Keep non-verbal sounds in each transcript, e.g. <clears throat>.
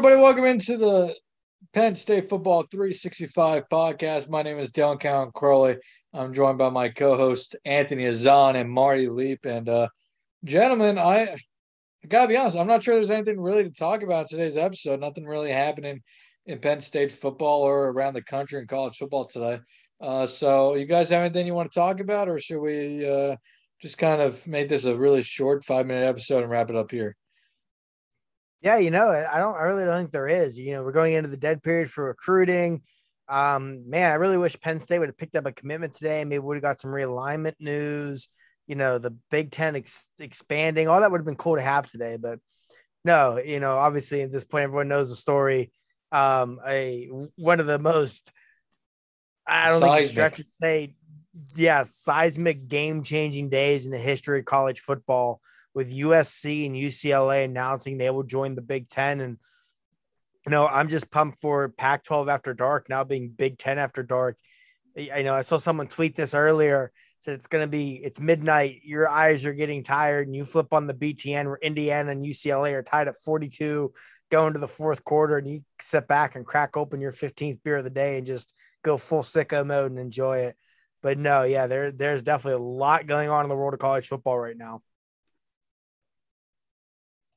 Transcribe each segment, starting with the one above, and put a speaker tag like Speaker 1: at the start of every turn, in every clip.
Speaker 1: Everybody. Welcome into the Penn State Football 365 podcast. My name is Dylan Callaghan-Croley. I'm joined by my co-host Anthony Hazan and Marty Leap. And uh, gentlemen, I, I gotta be honest, I'm not sure there's anything really to talk about today's episode. Nothing really happening in Penn State football or around the country in college football today. Uh, so, you guys have anything you want to talk about, or should we uh, just kind of make this a really short five minute episode and wrap it up here?
Speaker 2: Yeah, you know, I don't. I really don't think there is. You know, we're going into the dead period for recruiting. Um, man, I really wish Penn State would have picked up a commitment today. Maybe would have got some realignment news. You know, the Big Ten ex- expanding. All that would have been cool to have today. But no, you know, obviously at this point, everyone knows the story. Um, a one of the most. I don't seismic. think it's stretch to say, yeah, seismic game changing days in the history of college football with USC and UCLA announcing they will join the Big Ten. And, you know, I'm just pumped for Pac 12 after dark now being Big Ten after dark. I know I saw someone tweet this earlier. Said it's going to be it's midnight. Your eyes are getting tired, and you flip on the BTN where Indiana and UCLA are tied at 42, going to the fourth quarter, and you sit back and crack open your 15th beer of the day and just go full sicko mode and enjoy it. But no, yeah, there there's definitely a lot going on in the world of college football right now.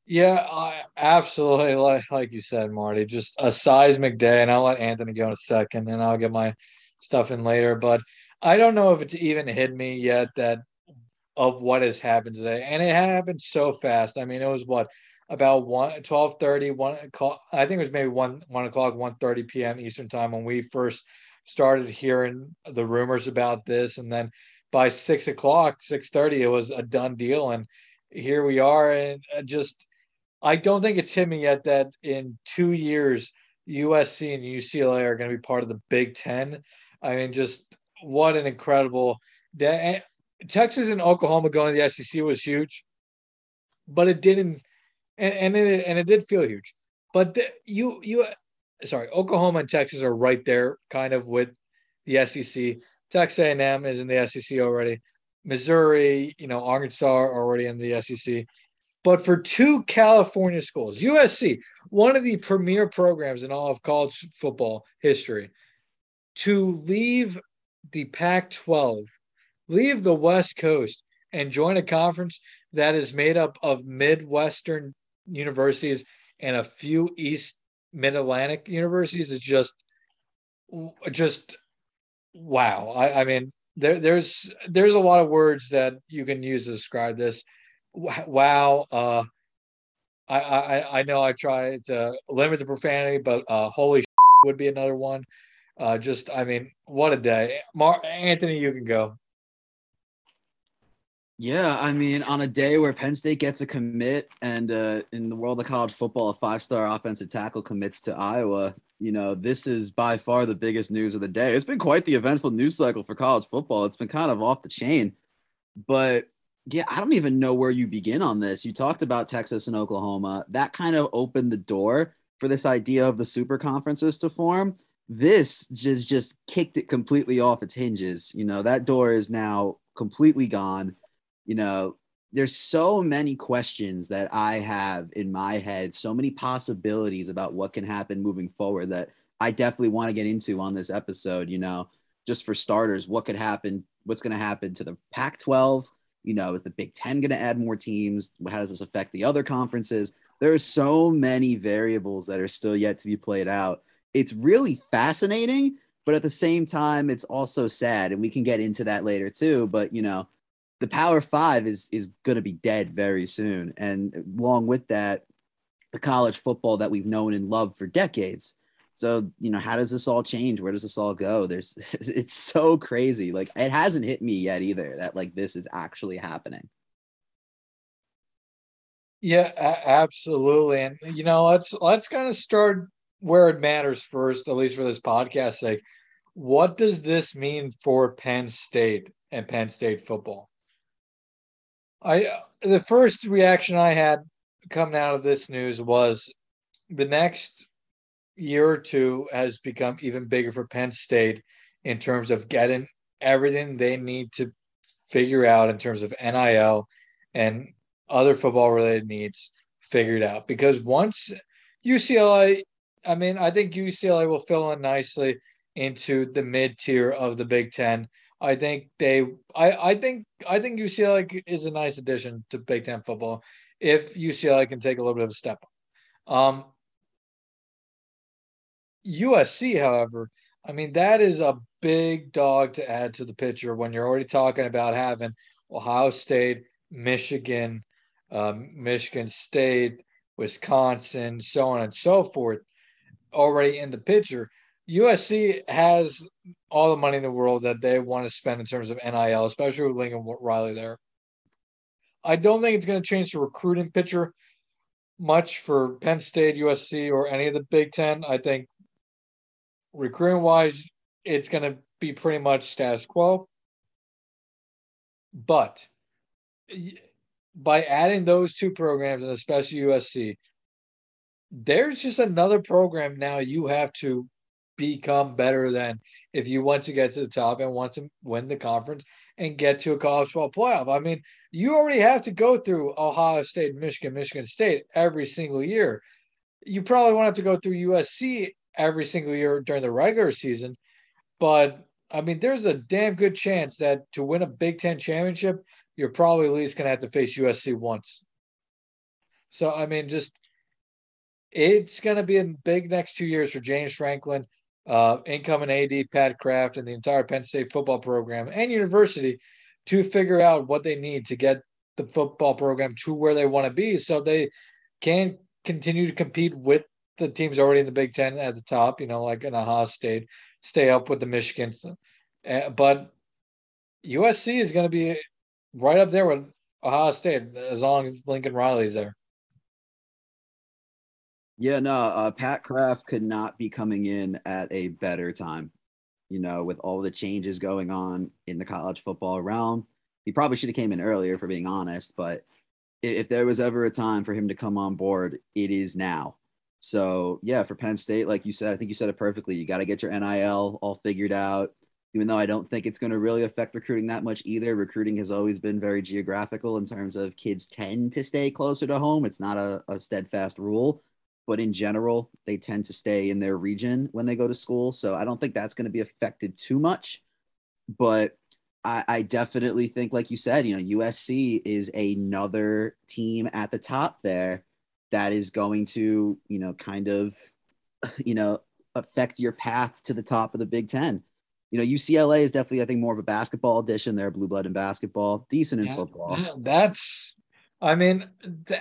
Speaker 1: Yeah, I, absolutely. Like, like you said, Marty, just a seismic day. And I'll let Anthony go in a second and I'll get my stuff in later. But I don't know if it's even hit me yet that of what has happened today. And it happened so fast. I mean, it was what about 1 12 30, 1 o'clock. I think it was maybe 1 1 o'clock, 1 30 p.m. Eastern time when we first started hearing the rumors about this. And then by six o'clock, six thirty, it was a done deal. And here we are. And uh, just I don't think it's hit me yet that in two years, USC and UCLA are going to be part of the Big Ten. I mean, just what an incredible day. Eh, Texas and Oklahoma going to the SEC was huge, but it didn't, and, and it and it did feel huge. But the, you you sorry, Oklahoma and Texas are right there, kind of with the SEC. Texas A&M is in the SEC already. Missouri, you know, Arkansas are already in the SEC. But for two California schools, USC, one of the premier programs in all of college football history, to leave the Pac 12, leave the West Coast, and join a conference that is made up of Midwestern universities and a few East Mid Atlantic universities is just, just wow. I, I mean, there, there's there's a lot of words that you can use to describe this wow. Uh, I, I I know I try to limit the profanity, but uh, holy <laughs> would be another one. Uh, just I mean, what a day, Mar- Anthony. You can go.
Speaker 3: Yeah, I mean, on a day where Penn State gets a commit, and uh, in the world of college football, a five-star offensive tackle commits to Iowa. You know, this is by far the biggest news of the day. It's been quite the eventful news cycle for college football. It's been kind of off the chain, but yeah, I don't even know where you begin on this. You talked about Texas and Oklahoma. That kind of opened the door for this idea of the super conferences to form. This just just kicked it completely off its hinges. You know, that door is now completely gone. You know, there's so many questions that I have in my head, so many possibilities about what can happen moving forward that I definitely want to get into on this episode, you know. Just for starters, what could happen? What's going to happen to the Pac 12? You know, is the Big Ten going to add more teams? How does this affect the other conferences? There are so many variables that are still yet to be played out. It's really fascinating, but at the same time, it's also sad. And we can get into that later too. But, you know, the Power Five is, is going to be dead very soon. And along with that, the college football that we've known and loved for decades so, you know, how does this all change? Where does this all go? There's <laughs> it's so crazy. Like it hasn't hit me yet either that like this is actually happening.
Speaker 1: Yeah, absolutely. And you know, let's let's kind of start where it matters first, at least for this podcast sake. What does this mean for Penn State and Penn State football? I the first reaction I had coming out of this news was the next year or two has become even bigger for Penn State in terms of getting everything they need to figure out in terms of NIL and other football related needs figured out. Because once UCLA, I mean, I think UCLA will fill in nicely into the mid tier of the Big Ten. I think they, I, I think, I think UCLA is a nice addition to Big Ten football if UCLA can take a little bit of a step up. Um, USC, however, I mean, that is a big dog to add to the picture when you're already talking about having Ohio State, Michigan, um, Michigan State, Wisconsin, so on and so forth, already in the picture. USC has all the money in the world that they want to spend in terms of NIL, especially with Lincoln Riley there. I don't think it's going to change the recruiting picture much for Penn State, USC, or any of the Big Ten. I think recruiting wise, it's going to be pretty much status quo. But by adding those two programs, and especially USC, there's just another program now you have to become better than if you want to get to the top and want to win the conference and get to a college football playoff. I mean, you already have to go through Ohio State, Michigan, Michigan State every single year. You probably won't have to go through USC every single year during the regular season, but I mean, there's a damn good chance that to win a Big Ten championship, you're probably at least going to have to face USC once. So, I mean, just it's going to be a big next two years for James Franklin, uh, incoming AD Pat Kraft, and the entire Penn State football program and university to figure out what they need to get the football program to where they want to be so they can continue to compete with the teams already in the Big Ten at the top, you know, like an Ohio State, stay up with the Michigans. Uh, but USC is going to be right up there with Ohio State as long as Lincoln Riley's there.
Speaker 3: Yeah, no, uh, Pat Kraft could not be coming in at a better time. You know, with all the changes going on in the college football realm, he probably should have came in earlier, for being honest. But if there was ever a time for him to come on board, it is now. So yeah, for Penn State, like you said, I think you said it perfectly. You got to get your NIL all figured out. Even though I don't think it's going to really affect recruiting that much either. Recruiting has always been very geographical in terms of kids tend to stay closer to home. It's not a, a steadfast rule, but in general, they tend to stay in their region when they go to school. So I don't think that's going to be affected too much. But I, I, definitely think, like you said, you know, USC is another team at the top there that is going to, you know, kind of, <laughs> you know, affect your path to the top of the Big Ten. You know, UCLA is definitely, I think, more of a basketball edition. They're blue blood in basketball, decent in yeah, football.
Speaker 1: That's, I mean,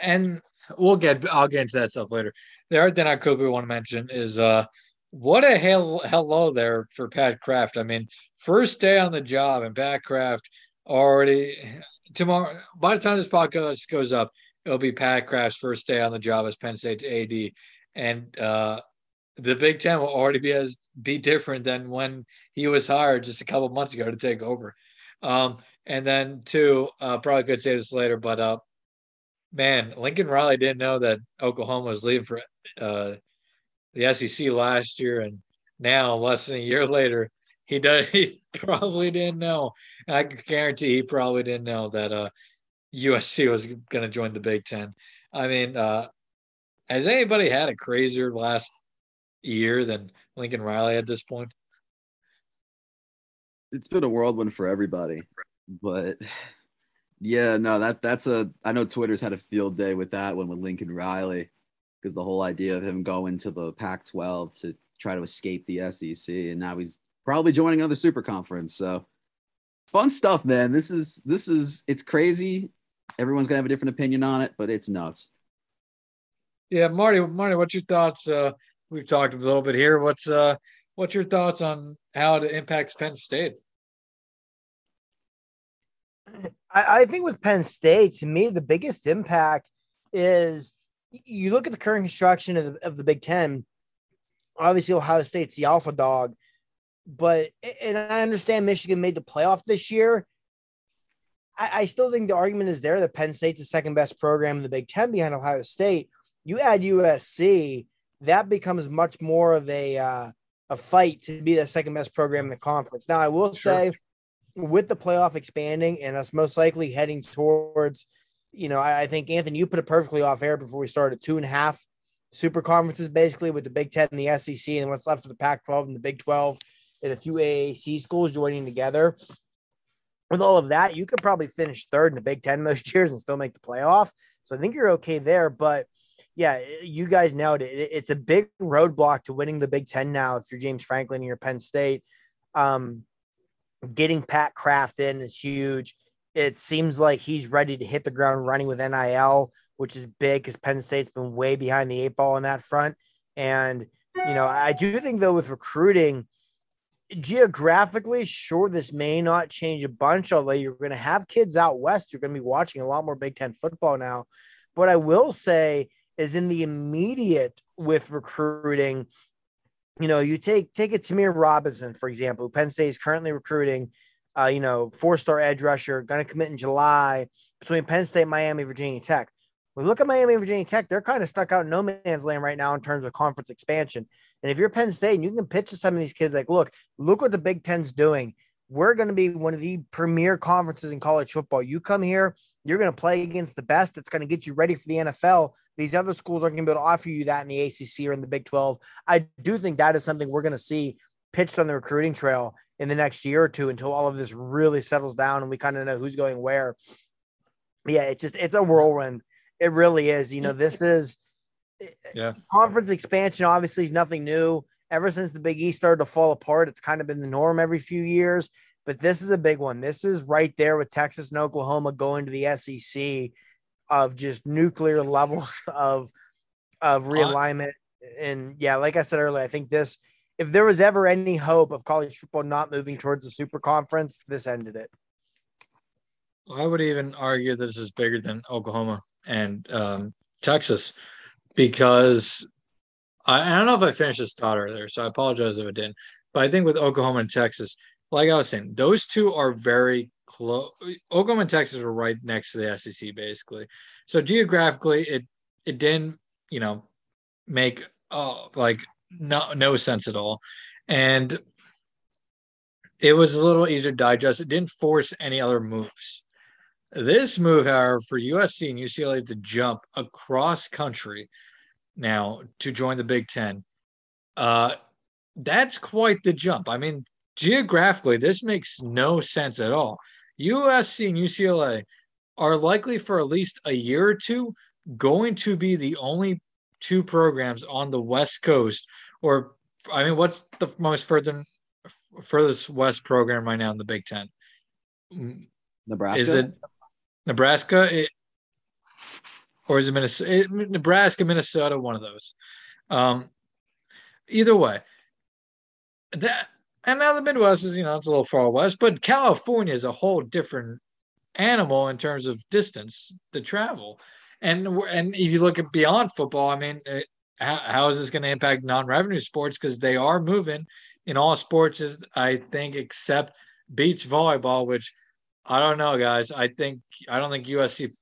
Speaker 1: and we'll get, I'll get into that stuff later. The other thing I quickly want to mention is, uh, what a hell, hello there for Pat Kraft. I mean, first day on the job, and Pat Kraft already tomorrow. By the time this podcast goes up, it'll be Pat Kraft's first day on the job as Penn State's AD, and uh, the Big Ten will already be as be different than when he was hired just a couple months ago to take over. Um, and then two, uh, probably could say this later, but uh, man, Lincoln Riley didn't know that Oklahoma was leaving for uh, the SEC last year, and now less than a year later, he does. <laughs> He probably didn't know. I guarantee he probably didn't know that uh, USC was going to join the Big Ten. I mean, uh, has anybody had a crazier last year than Lincoln Riley at this point?
Speaker 3: It's been a whirlwind for everybody, but yeah, no, that that's a. I know Twitter's had a field day with that one with Lincoln Riley because the whole idea of him going to the Pac-12 to try to escape the SEC, and now he's probably joining another super conference. So fun stuff, man. This is this is it's crazy everyone's gonna have a different opinion on it, but it's nuts.
Speaker 1: Yeah, Marty, Marty, what's your thoughts? Uh, we've talked a little bit here. What's uh, what's your thoughts on how it impacts Penn State?
Speaker 2: I, I think with Penn State, to me, the biggest impact is you look at the current construction of the, of the Big Ten. Obviously, Ohio State's the alpha dog, but and I understand Michigan made the playoff this year, I, I still think the argument is there that Penn State's the second best program in the Big Ten behind Ohio State. You add USC, that becomes much more of a uh, a fight to be the second best program in the conference. Now, I will sure. say, with the playoff expanding and us most likely heading towards, you know, I, I, think Anthony, you put it perfectly off air before we started two and a half super conferences basically with the Big Ten and the SEC, and what's left of the Pac 12 and the Big 12 and a few AAC schools joining together. With all of that, you could probably finish third in the Big Ten most <laughs> years and still make the playoff. So I think you're okay there. But yeah, you guys nailed it. It's a big roadblock to winning the Big Ten now if you're James Franklin and you're Penn State. Um, getting Pat Kraft in is huge. It seems like he's ready to hit the ground running with NIL, which is big because Penn State's been way behind the eight ball on that front. And, you know, I do think, though, with recruiting, geographically, sure, this may not change a bunch, although you're going to have kids out west. You're going to be watching a lot more Big Ten football now. But I will say, is in the immediate with recruiting, you know, you take take a Tamir Robinson, for example, Penn State is currently recruiting, uh, you know, four-star edge rusher, going to commit in July between Penn State, Miami, Virginia Tech. We look at Miami and Virginia Tech, they're kind of stuck out in no man's land right now in terms of conference expansion. And if you're Penn State and you can pitch to some of these kids, like, look, look what the Big Ten's doing we're going to be one of the premier conferences in college football. You come here, you're going to play against the best. It's going to get you ready for the NFL. These other schools aren't going to be able to offer you that in the ACC or in the Big 12. I do think that is something we're going to see pitched on the recruiting trail in the next year or two until all of this really settles down and we kind of know who's going where. Yeah, it's just it's a whirlwind. It really is. You know, this is <laughs>
Speaker 1: yeah
Speaker 2: conference expansion obviously is nothing new ever since the Big East started to fall apart, it's kind of been the norm every few years. But this is a big one. This is right there with Texas and Oklahoma going to the SEC of just nuclear <laughs> levels of of realignment. And yeah, like I said earlier, I think this if there was ever any hope of college football not moving towards the super conference, this ended it.
Speaker 1: I would even argue this is bigger than Oklahoma and um, Texas because I, I don't know if I finished this thought earlier, so I apologize if it didn't. But I think with Oklahoma and Texas, like I was saying, those two are very close. Oklahoma and Texas are right next to the SEC, basically. So geographically, it it didn't, you know, make uh, like no no sense at all, and it was a little easier to digest. It didn't force any other moves. This move, however, for USC and UCLA to jump across country now to join the Big Ten. Uh, that's quite the jump. I mean, geographically, this makes no sense at all. USC and UCLA are likely for at least a year or two going to be the only two programs on the West Coast. Or, I mean, what's the most further furthest west program right now in the Big Ten?
Speaker 3: Nebraska.
Speaker 1: Is it Nebraska? It, or is it Minnesota? Nebraska, Minnesota, one of those. Um, either way, that and now the Midwest is you know it's a little far west, but California is a whole different animal in terms of distance to travel. And and if you look at beyond football, I mean, it, how, how is this going to impact non-revenue sports? Because they are moving in all sports, is I think, except beach volleyball, which I don't know, guys. I think I don't think USC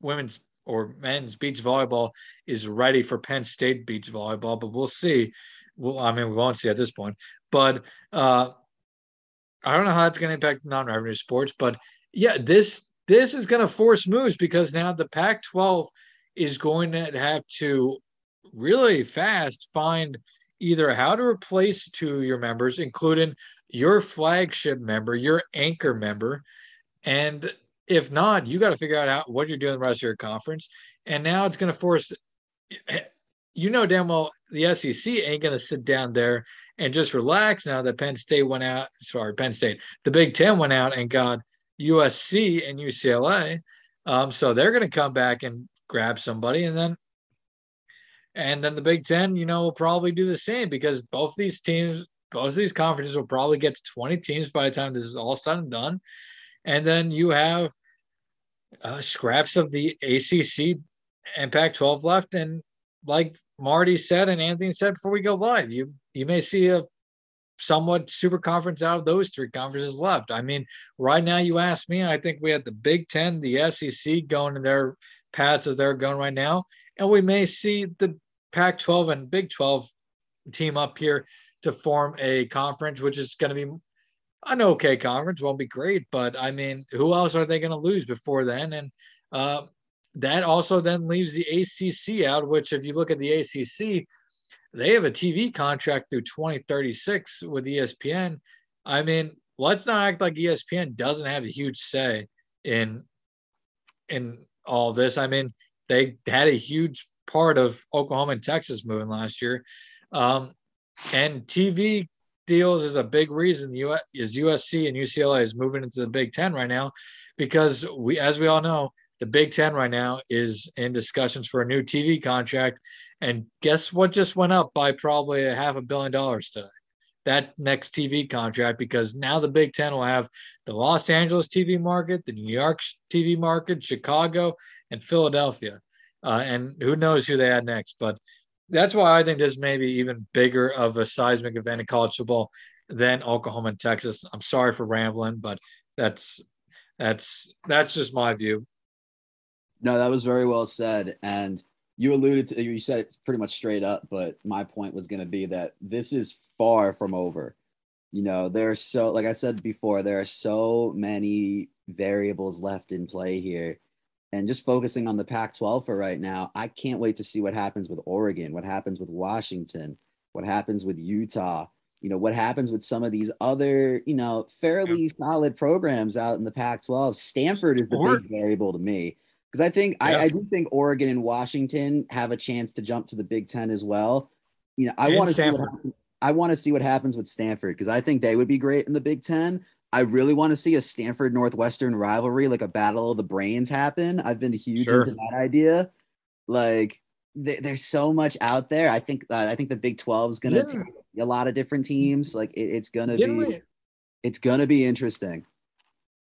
Speaker 1: women's or men's beach volleyball is ready for Penn State beach volleyball, but we'll see. Well, I mean, we won't see at this point, but uh, I don't know how it's going to impact non-revenue sports, but yeah, this this is going to force moves because now the Pac-12 is going to have to really fast find either how to replace two of your members, including your flagship member, your anchor member, and if not, you got to figure out what you're doing the rest of your conference. And now it's going to force, you know, damn well the SEC ain't going to sit down there and just relax now that Penn State went out. Sorry, Penn State, the Big Ten went out and got USC and UCLA. Um, so they're going to come back and grab somebody, and then and then the Big Ten, you know, will probably do the same because both these teams, both of these conferences will probably get to 20 teams by the time this is all said and done. And then you have uh, scraps of the ACC and Pac 12 left. And like Marty said and Anthony said before we go live, you, you may see a somewhat super conference out of those three conferences left. I mean, right now, you ask me, I think we have the Big Ten, the SEC going in their paths as they're going right now. And we may see the Pac 12 and Big 12 team up here to form a conference, which is going to be an okay conference won't be great, but I mean, who else are they going to lose before then? And uh, that also then leaves the ACC out, which, if you look at the ACC, they have a TV contract through 2036 with ESPN. I mean, let's not act like ESPN doesn't have a huge say in in all this. I mean, they had a huge part of Oklahoma and Texas moving last year. Um, and TV deals is a big reason the US, is USC and UCLA is moving into the Big Ten right now, because we, as we all know, the Big Ten right now is in discussions for a new TV contract. And guess what just went up by probably a half a billion dollars today? That next TV contract, because now the Big Ten will have the Los Angeles TV market, the New York TV market, Chicago, and Philadelphia. Uh, and who knows who they add next. But that's why I think this may be even bigger of a seismic event in college football than Oklahoma and Texas. I'm sorry for rambling, but that's that's that's just my view.
Speaker 3: No, that was very well said. And you alluded to, you said it pretty much straight up, but my point was going to be that this is far from over. You know, there's so, like I said before, there are so many variables left in play here. And just focusing on the Pac 12 for right now, I can't wait to see what happens with Oregon, what happens with Washington, what happens with Utah, you know, what happens with some of these other, you know, fairly solid programs out in the Pac 12. Stanford is the big variable to me because I think yeah. I, I, do think Oregon and Washington have a chance to jump to the Big Ten as well. You know, I want to see what happens, I want to see what happens with Stanford because I think they would be great in the Big Ten. I really want to see a Stanford Northwestern rivalry, like a battle of the brains, happen. I've been huge sure. into that idea. Like, th- there's so much out there. I think uh, I think the Big Twelve is gonna yeah. take a lot of different teams. Like, it, it's gonna be, we, it's gonna be interesting.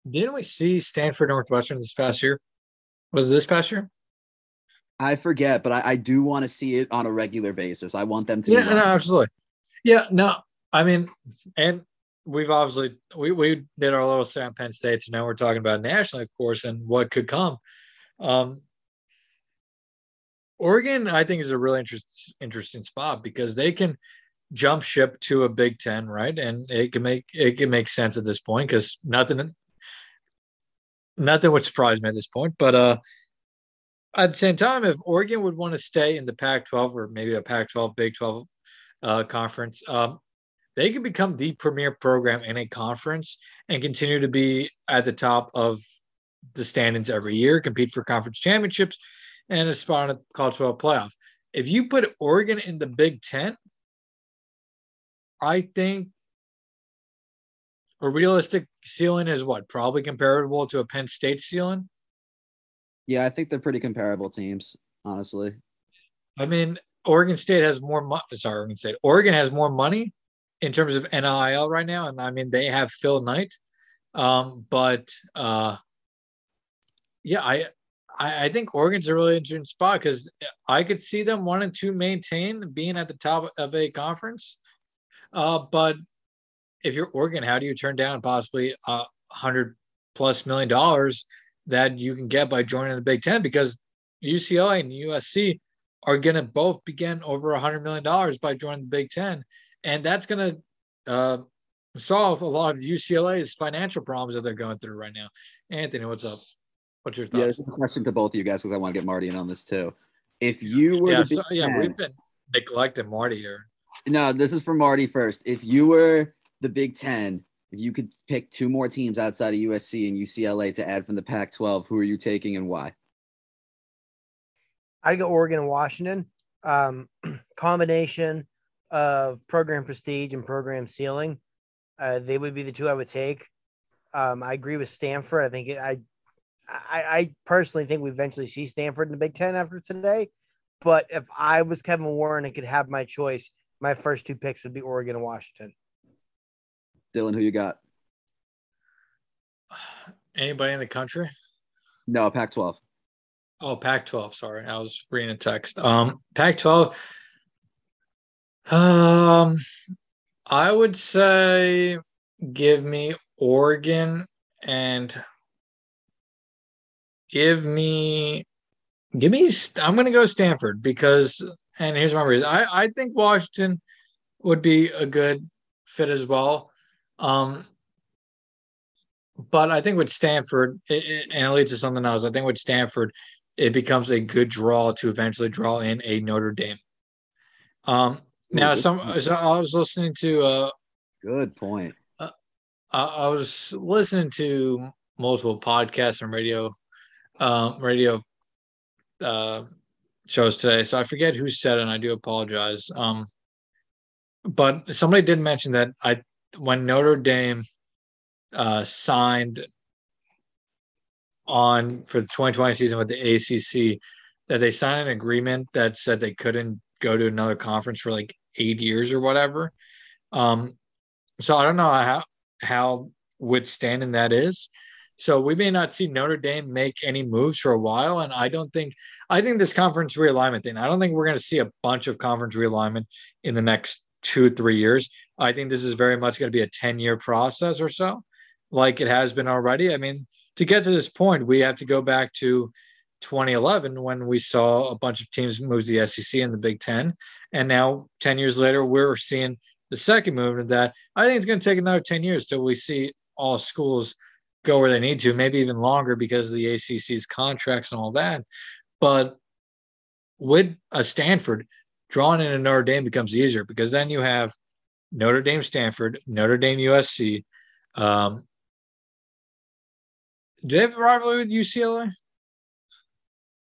Speaker 1: Didn't we see Stanford Northwestern this past year? Was this past year?
Speaker 3: I forget, but I, I do want to see it on a regular basis. I want them to.
Speaker 1: Yeah, no, absolutely. Yeah, no, I mean, and we've obviously we we did our little Sam Penn State, so now we're talking about nationally, of course, and what could come. Um, Oregon, I think, is a really interest, interesting spot because they can jump ship to a Big Ten, right? And it can make it can make sense at this point because nothing nothing would surprise me at this point. But uh, at the same time, if Oregon would want to stay in the Pac-12 or maybe a Pac-12, Big 12 uh, conference, um, they can become the premier program in a conference and continue to be at the top of the standings every year, compete for conference championships, and a spot in the college football playoff. If you put Oregon in the Big Ten, I think a realistic ceiling is what probably comparable to a Penn State ceiling.
Speaker 3: Yeah, I think they're pretty comparable teams, honestly.
Speaker 1: I mean, Oregon State has more money. Sorry, Oregon State. Oregon has more money in terms of NIL right now, and I mean they have Phil Knight, um, but uh, yeah, I, I I think Oregon's a really interesting spot because I could see them wanting to maintain being at the top of a conference, uh, but if you're Oregon, how do you turn down possibly a hundred plus million dollars that you can get by joining the Big Ten? Because UCLA and USC are going to both begin over a hundred million dollars by joining the Big Ten, and that's going to uh, solve a lot of UCLA's financial problems that they're going through right now. Anthony, what's up? What's your thoughts?
Speaker 3: Yeah, this is a question to both of you guys because I want to get Marty in on this too. If you were,
Speaker 1: yeah, so, yeah, we've been neglecting Marty here.
Speaker 3: No, this is for Marty first. If you were the Big Ten, if you could pick two more teams outside of USC and UCLA to add from the Pac 12, who are you taking and why?
Speaker 2: I'd go Oregon and Washington. Um, <clears throat> combination of program prestige and program ceiling. Uh, they would be the two I would take. Um, I agree with Stanford. I think it, I, I, I personally think we eventually see Stanford in the Big Ten after today. But if I was Kevin Warren and could have my choice, my first two picks would be Oregon and Washington.
Speaker 3: Dylan, who you got?
Speaker 1: Anybody in the country?
Speaker 3: No, Pac 12.
Speaker 1: Oh, Pac 12. Sorry. I was reading a text. Um, Pac 12. Um, I would say give me Oregon and give me give me I'm going to go Stanford because and here's my reason. I I think Washington would be a good fit as well. Um, but I think with Stanford, it, it, and it leads to something else. I think with Stanford, it becomes a good draw to eventually draw in a Notre Dame. Um, now, some so I was listening to. Uh,
Speaker 3: good point.
Speaker 1: Uh, I was listening to multiple podcasts and radio, um, radio uh, shows today. So I forget who said it, and I do apologize. Um, but somebody did mention that I when Notre Dame uh, signed on for the 2020 season with the ACC that they signed an agreement that said they couldn't go to another conference for like eight years or whatever. Um, so I don't know how how withstanding that is. So we may not see Notre Dame make any moves for a while, and I don't think I think this conference realignment thing. I don't think we're going to see a bunch of conference realignment in the next two three years. I think this is very much going to be a ten year process or so, like it has been already. I mean, to get to this point, we have to go back to 2011 when we saw a bunch of teams move to the SEC and the Big Ten. And now, 10 years later, we're seeing the second movement that. I think it's going to take another 10 years till we see all schools go where they need to, maybe even longer because of the ACC's contracts and all that. But with a Stanford, drawing in a Notre Dame becomes easier because then you have Notre Dame, Stanford, Notre Dame, USC. Um, do they have a rivalry with UCLA?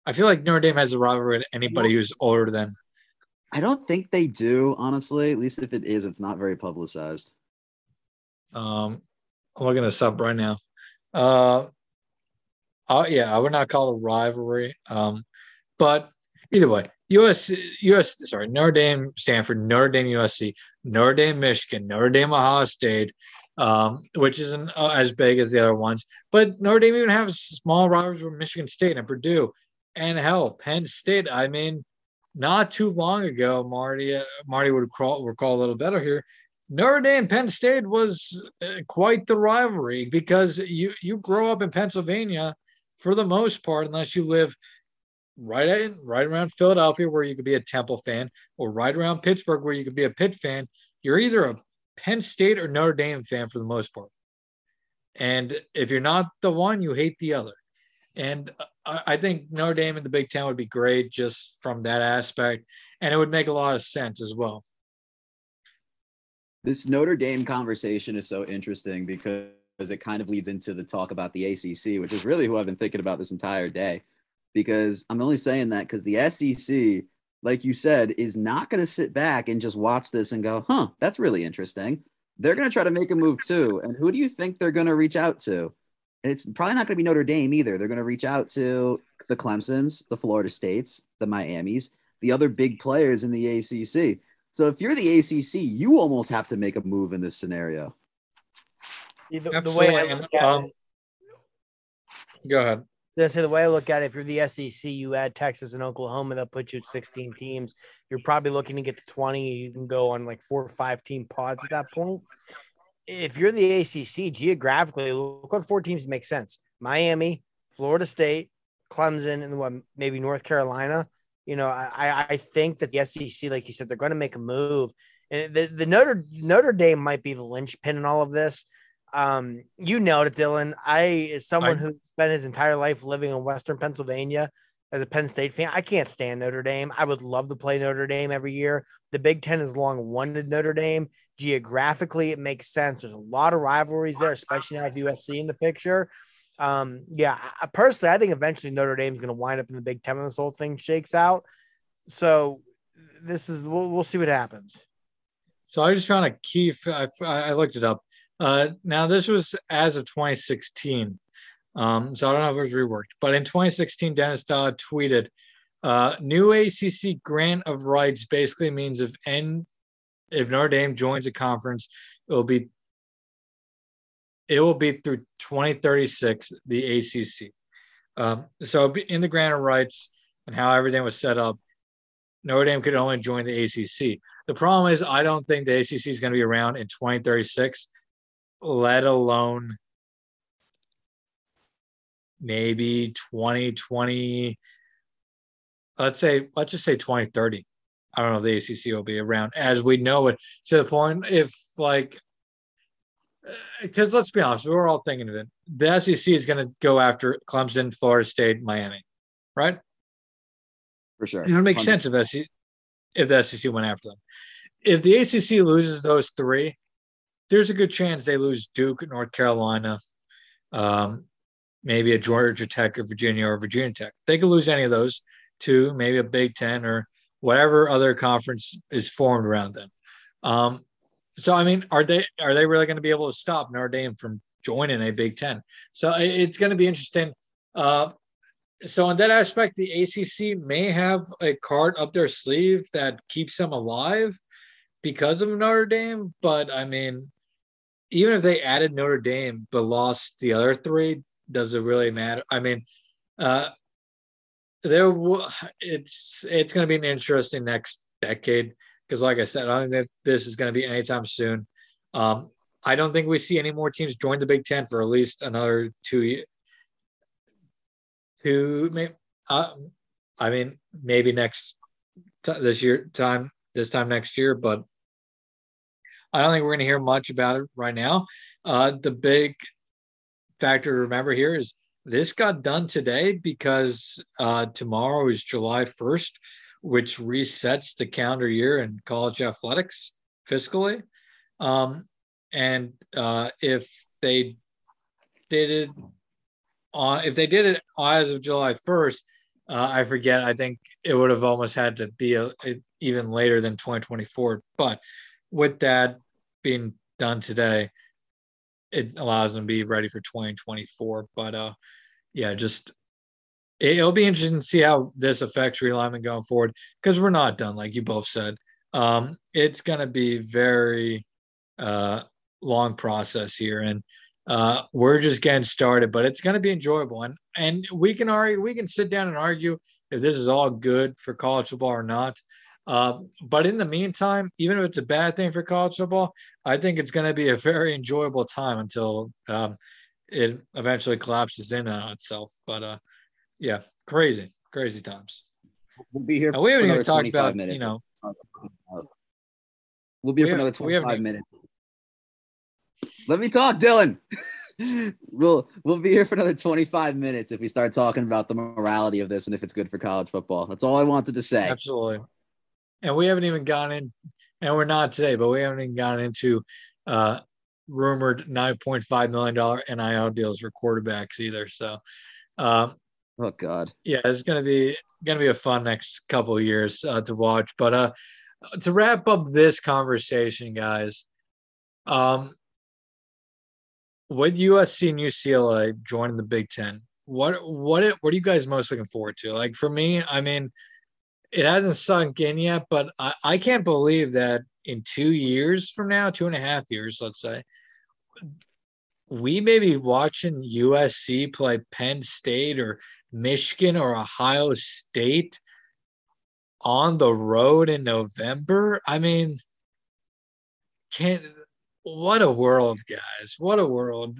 Speaker 1: I feel like Notre Dame has a rivalry with anybody who's older than.
Speaker 3: I don't think they do, honestly. At least if it is, it's not very publicized.
Speaker 1: Um, I'm looking this up right now. Uh, uh yeah, I would not call it a rivalry. Um, but either way, US, US, sorry, Notre Dame, Stanford, Notre Dame, USC, Notre Dame, Michigan, Notre Dame, Ohio State, um, which isn't uh, as big as the other ones. But Notre Dame even has small rivals with Michigan State and Purdue and hell, Penn State. I mean, not too long ago, Marty uh, Marty would recall, recall a little better here. Notre Dame Penn State was uh, quite the rivalry because you you grow up in Pennsylvania for the most part, unless you live right right around Philadelphia where you could be a Temple fan, or right around Pittsburgh where you could be a Pitt fan. You're either a Penn State or Notre Dame fan for the most part. And if you're not the one, you hate the other. And I think Notre Dame in the Big Ten would be great just from that aspect. And it would make a lot of sense as well.
Speaker 3: This Notre Dame conversation is so interesting because it kind of leads into the talk about the ACC, which is really who I've been thinking about this entire day. Because I'm only saying that because the SEC, like you said, is not going to sit back and just watch this and go, huh, that's really interesting. They're going to try to make a move too. And who do you think they're going to reach out to? And it's probably not going to be Notre Dame either. They're going to reach out to the Clemsons, the Florida States, the Miamis, the other big players in the ACC. So if you're the ACC, you almost have to make a move in this scenario.
Speaker 2: The, the way I look at um, it,
Speaker 1: go ahead.
Speaker 2: I say the way I look at it, if you're the SEC, you add Texas and Oklahoma, that puts you at 16 teams. You're probably looking to get to 20. You can go on like four or five team pods at that point if you're the ACC geographically, look what four teams make sense: Miami, Florida State, Clemson, and what maybe North Carolina. You know, I I think that the SEC, like you said, they're going to make a move. And the, the Notre Notre Dame might be the linchpin in all of this. Um, you know it, Dylan. I, as someone I, who spent his entire life living in Western Pennsylvania, as a Penn State fan, I can't stand Notre Dame. I would love to play Notre Dame every year. The Big Ten has long wanted Notre Dame. Geographically, it makes sense. There's a lot of rivalries there, especially now with USC in the picture. Um, yeah, I, personally, I think eventually Notre Dame is going to wind up in the Big Ten when this whole thing shakes out. So this is we'll, we'll see what happens.
Speaker 1: So I was just found a key. I, I looked it up. Uh, now this was as of 2016. Um, so I don't know if it was reworked, but in 2016, Dennis Dodd tweeted, uh, "New ACC grant of rights basically means if N, if Notre Dame joins a conference, it will be it will be through 2036 the ACC. Um, so in the grant of rights and how everything was set up, Notre Dame could only join the ACC. The problem is I don't think the ACC is going to be around in 2036, let alone maybe 2020 let's say let's just say 2030 i don't know if the acc will be around as we know it to the point if like because let's be honest we're all thinking of it the sec is going to go after clemson florida state miami right?
Speaker 3: For sure.
Speaker 1: It would make sense if SEC, if the SEC went after them. If the ACC loses those three, there's a good chance they lose Duke, North Carolina, um, maybe a Georgia Tech or Virginia or Virginia Tech. They could lose any of those to maybe a Big Ten or whatever other conference is formed around them. Um, so I mean, are they are they really going to be able to stop Notre Dame from joining a Big Ten? So it's going to be interesting. Uh, so in that aspect, the ACC may have a card up their sleeve that keeps them alive because of Notre Dame. But I mean, even if they added Notre Dame but lost the other three, does it really matter? I mean, uh, there it's it's going to be an interesting next decade because, like I said, I don't think this is going to be anytime soon. Um, I don't think we see any more teams join the Big Ten for at least another two two maybe. Uh, I mean, maybe next t- this year time this time next year, but I don't think we're going to hear much about it right now. Uh, the big factor to remember here is this got done today because uh, tomorrow is July 1st, which resets the calendar year in college athletics fiscally. Um, and uh, if they did it if they did it as of July 1st, uh, I forget. I think it would have almost had to be a, a, even later than 2024. But with that being done today, it allows them to be ready for 2024. But uh, yeah, just it'll be interesting to see how this affects realignment going forward because we're not done, like you both said. Um, it's going to be very uh, long process here, and uh, we're just getting started. But it's going to be enjoyable, and and we can argue, we can sit down and argue if this is all good for college football or not. Uh, but in the meantime, even if it's a bad thing for college football, I think it's going to be a very enjoyable time until um, it eventually collapses in on itself. But uh, yeah, crazy, crazy times.
Speaker 3: We'll be here.
Speaker 1: we haven't even talked about minutes. you know.
Speaker 3: We'll be here we for have, another 25 minutes. Let me talk, Dylan. <laughs> we'll we'll be here for another 25 minutes if we start talking about the morality of this and if it's good for college football. That's all I wanted to say.
Speaker 1: Absolutely and we haven't even gone in, and we're not today, but we haven't even gone into uh, rumored $9.5 million NIL deals for quarterbacks either. So, um,
Speaker 3: oh God,
Speaker 1: yeah, it's gonna be gonna be a fun next couple of years uh, to watch. But uh, to wrap up this conversation, guys, um, with USC and UCLA joining the Big Ten, what what what are you guys most looking forward to? Like for me, I mean it hasn't sunk in yet, but I, I can't believe that in two years from now, two and a half years, let's say, we may be watching USC play Penn State or Michigan or Ohio State on the road in November. I mean, can't what a world, guys! What a world.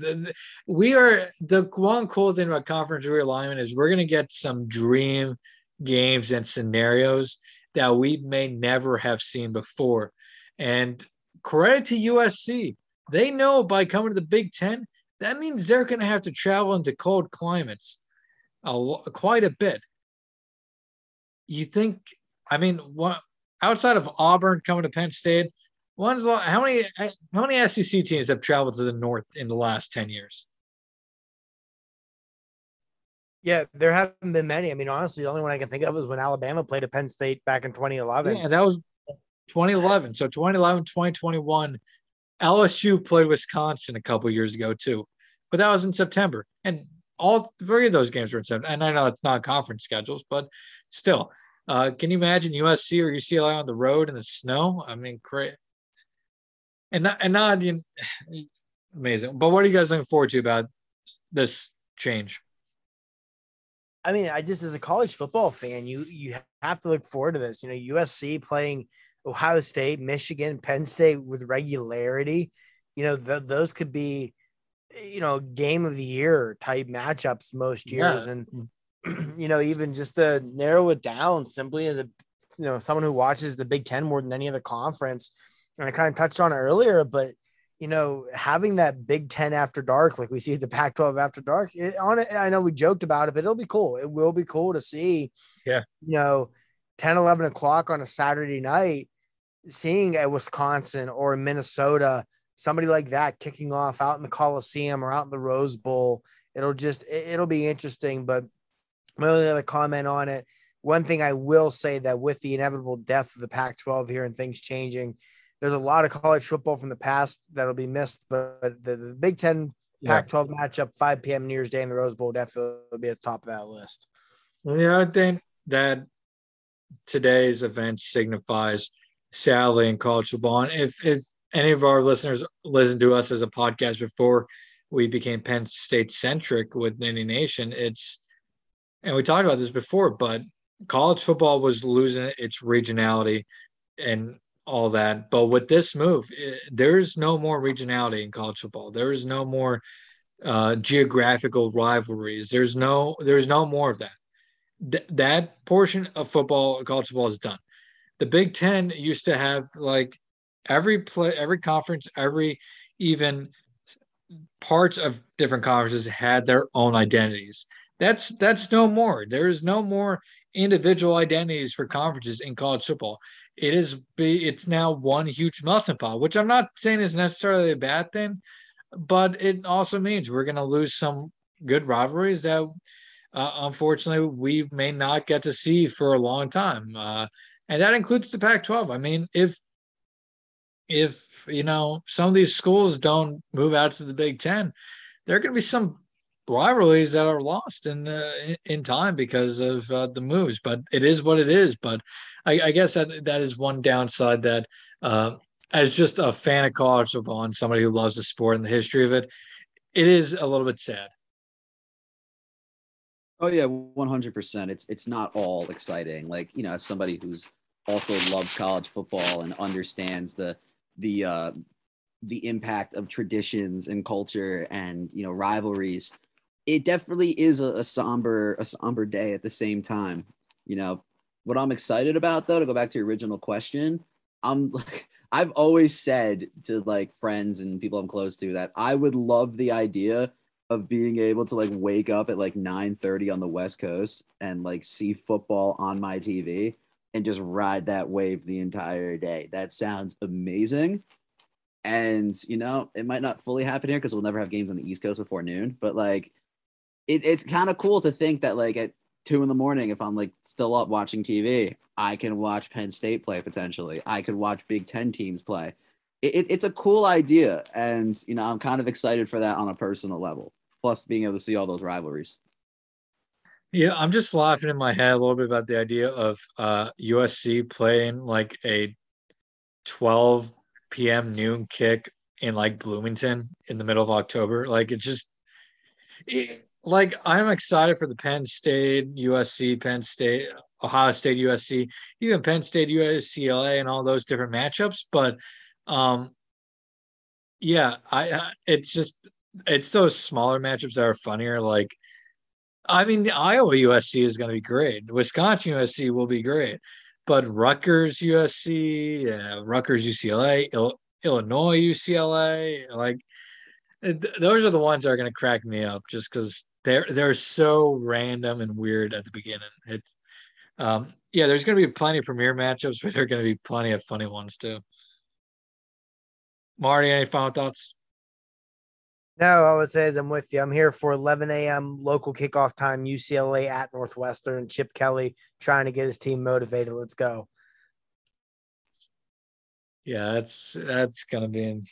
Speaker 1: We are the one cool thing about conference realignment is we're gonna get some dream games and scenarios that we may never have seen before. And credit to USC. They know by coming to the Big Ten, that means they're going to have to travel into cold climates quite a bit. You think, I mean, what outside of Auburn coming to Penn State, how many how many SEC teams have traveled to the north in the last 10 years?
Speaker 2: Yeah, there haven't been many. I mean, honestly, the only one I can think of is when Alabama played at Penn State back in 2011.
Speaker 1: Yeah, that was 2011. So 2011, 2021, LSU played Wisconsin a couple years ago too, but that was in September. And all three of those games were in September. And I know it's not conference schedules, but still, uh, can you imagine USC or UCLA on the road in the snow? I mean, great. And not, and not you know, <sighs> amazing. But what are you guys looking forward to about this change?
Speaker 2: I mean, I just as a college football fan, you you have to look forward to this. You know, USC playing Ohio State, Michigan, Penn State with regularity. You know, th- those could be, you know, game of the year type matchups most years, yeah. and <clears throat> you know, even just to narrow it down simply as a you know someone who watches the Big Ten more than any other conference, and I kind of touched on it earlier, but you know, having that Big Ten after dark, like we see the Pac 12 after dark, it, on it, I know we joked about it, but it'll be cool. It will be cool to see,
Speaker 1: yeah,
Speaker 2: you know, 10, 11 o'clock on a Saturday night, seeing a Wisconsin or a Minnesota, somebody like that kicking off out in the Coliseum or out in the Rose Bowl. It'll just, it, will be interesting. But my only other comment on it, one thing I will say that with the inevitable death of the Pac 12 here and things changing, there's a lot of college football from the past that'll be missed, but the, the Big Ten Pac 12 matchup, 5 p.m. New Year's Day in the Rose Bowl, definitely will be at the top of that list.
Speaker 1: Yeah, I think that today's event signifies sadly in college football. And if, if any of our listeners listen to us as a podcast before we became Penn State centric with Nittany Nation, it's, and we talked about this before, but college football was losing its regionality and all that. But with this move, eh, there's no more regionality in college football. There is no more uh, geographical rivalries. There's no there's no more of that. Th- that portion of football, college football, is done. The Big Ten used to have like every play, every conference, every even parts of different conferences had their own identities. That's that's no more. There is no more individual identities for conferences in college football it is be it's now one huge melting pot, which I'm not saying is necessarily a bad thing, but it also means we're going to lose some good rivalries that uh, unfortunately we may not get to see for a long time, uh, and that includes the Pac-12. I mean, if if you know some of these schools don't move out to the Big Ten, there are going to be some rivalries that are lost in uh, in time because of uh, the moves. But it is what it is. But I, I guess that that is one downside that, uh, as just a fan of college football and somebody who loves the sport and the history of it, it is a little bit sad.
Speaker 3: Oh yeah, one hundred percent. It's it's not all exciting. Like you know, as somebody who's also loves college football and understands the the uh, the impact of traditions and culture and you know rivalries it definitely is a, a, somber a somber day at the same time. You know what i'm excited about though to go back to your original question i'm <laughs> like i've always said to like friends and people i'm close to that i would love the idea of being able to like wake up at like 9 30 on the west coast and like see football on my tv and just ride that wave the entire day. That sounds amazing. And you know it might not fully happen here because we'll never have games on the east coast before noon but like it, it's kind of cool to think that like at two in the morning, if I'm like still up watching TV, I can watch Penn State play potentially. I could watch Big Ten teams play. It, it, it's a cool idea, and you know I'm kind of excited for that on a personal level. Plus, being able to see all those rivalries.
Speaker 1: Yeah, I'm just laughing in my head a little bit about the idea of uh, USC playing like a 12 p.m. noon kick in like Bloomington in the middle of October. Like it just it, like I'm excited for the Penn State, USC, Penn State, Ohio State, USC, even Penn State, UCLA, and all those different matchups. But um, yeah, I, I it's just it's those smaller matchups that are funnier. Like, I mean, the Iowa USC is going to be great. Wisconsin USC will be great, but Rutgers USC, yeah, Rutgers UCLA, Il- Illinois UCLA, like those are the ones that are going to crack me up just because they're they're so random and weird at the beginning. It's um, yeah, there's going to be plenty of premier matchups, <laughs> but there are going to be plenty of funny ones too. Marty, any final thoughts?
Speaker 2: No, I would say is I'm with you. I'm here for 11 a.m. local kickoff time, UCLA at Northwestern. Chip Kelly trying to get his team motivated. Let's go.
Speaker 1: Yeah, that's that's gonna be in,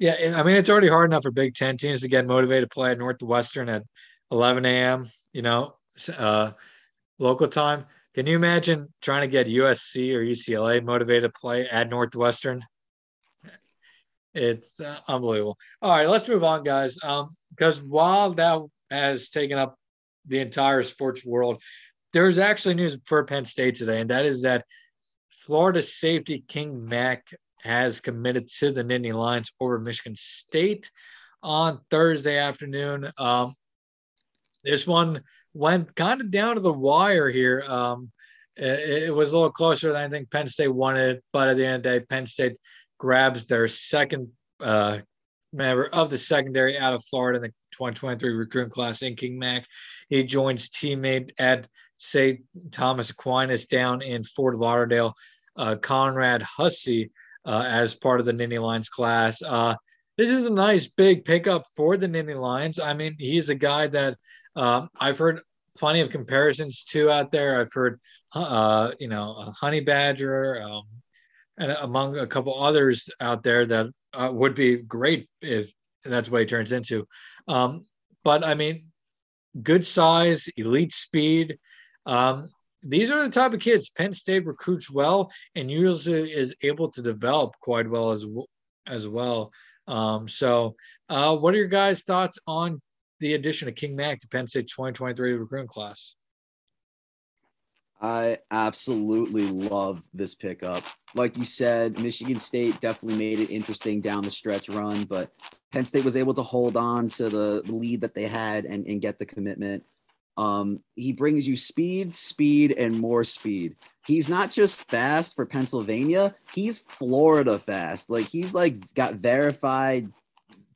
Speaker 1: yeah, I mean it's already hard enough for Big Ten teams to get motivated to play at Northwestern at 11 a.m. You know, uh, local time. Can you imagine trying to get USC or UCLA motivated to play at Northwestern? It's uh, unbelievable. All right, let's move on, guys. Um, because while that has taken up the entire sports world, there's actually news for Penn State today, and that is that Florida safety King Mack has committed to the Nittany Lions over Michigan State on Thursday afternoon. Um, this one went kind of down to the wire here. Um, it, it, was a little closer than I think Penn State wanted, but at the end of the day, Penn State grabs their second uh, member of the secondary out of Florida in the 2023 recruiting class in King Mack. He joins teammate at St. Thomas Aquinas down in Fort Lauderdale, uh, Conrad Hussey, uh, as part of the Nittany Lions class. Uh, this is a nice big pickup for the Nittany Lions. I mean, he's a guy that uh, I've heard plenty of comparisons to out there. I've heard, uh, you know, a Honey Badger, um, and among a couple others out there that uh, would be great if that's what he turns into. Um, but I mean, good size, elite speed. Um, these are the type of kids Penn State recruits well and usually is able to develop quite well as as well. Um, so, uh, what are your guys' thoughts on the addition of King Mack to Penn State 2023 recruiting class?
Speaker 3: I absolutely love this pickup. Like you said, Michigan State definitely made it interesting down the stretch run, but Penn State was able to hold on to the lead that they had and, and get the commitment. Um, he brings you speed, speed, and more speed. He's not just fast for Pennsylvania, he's Florida fast. Like he's like got verified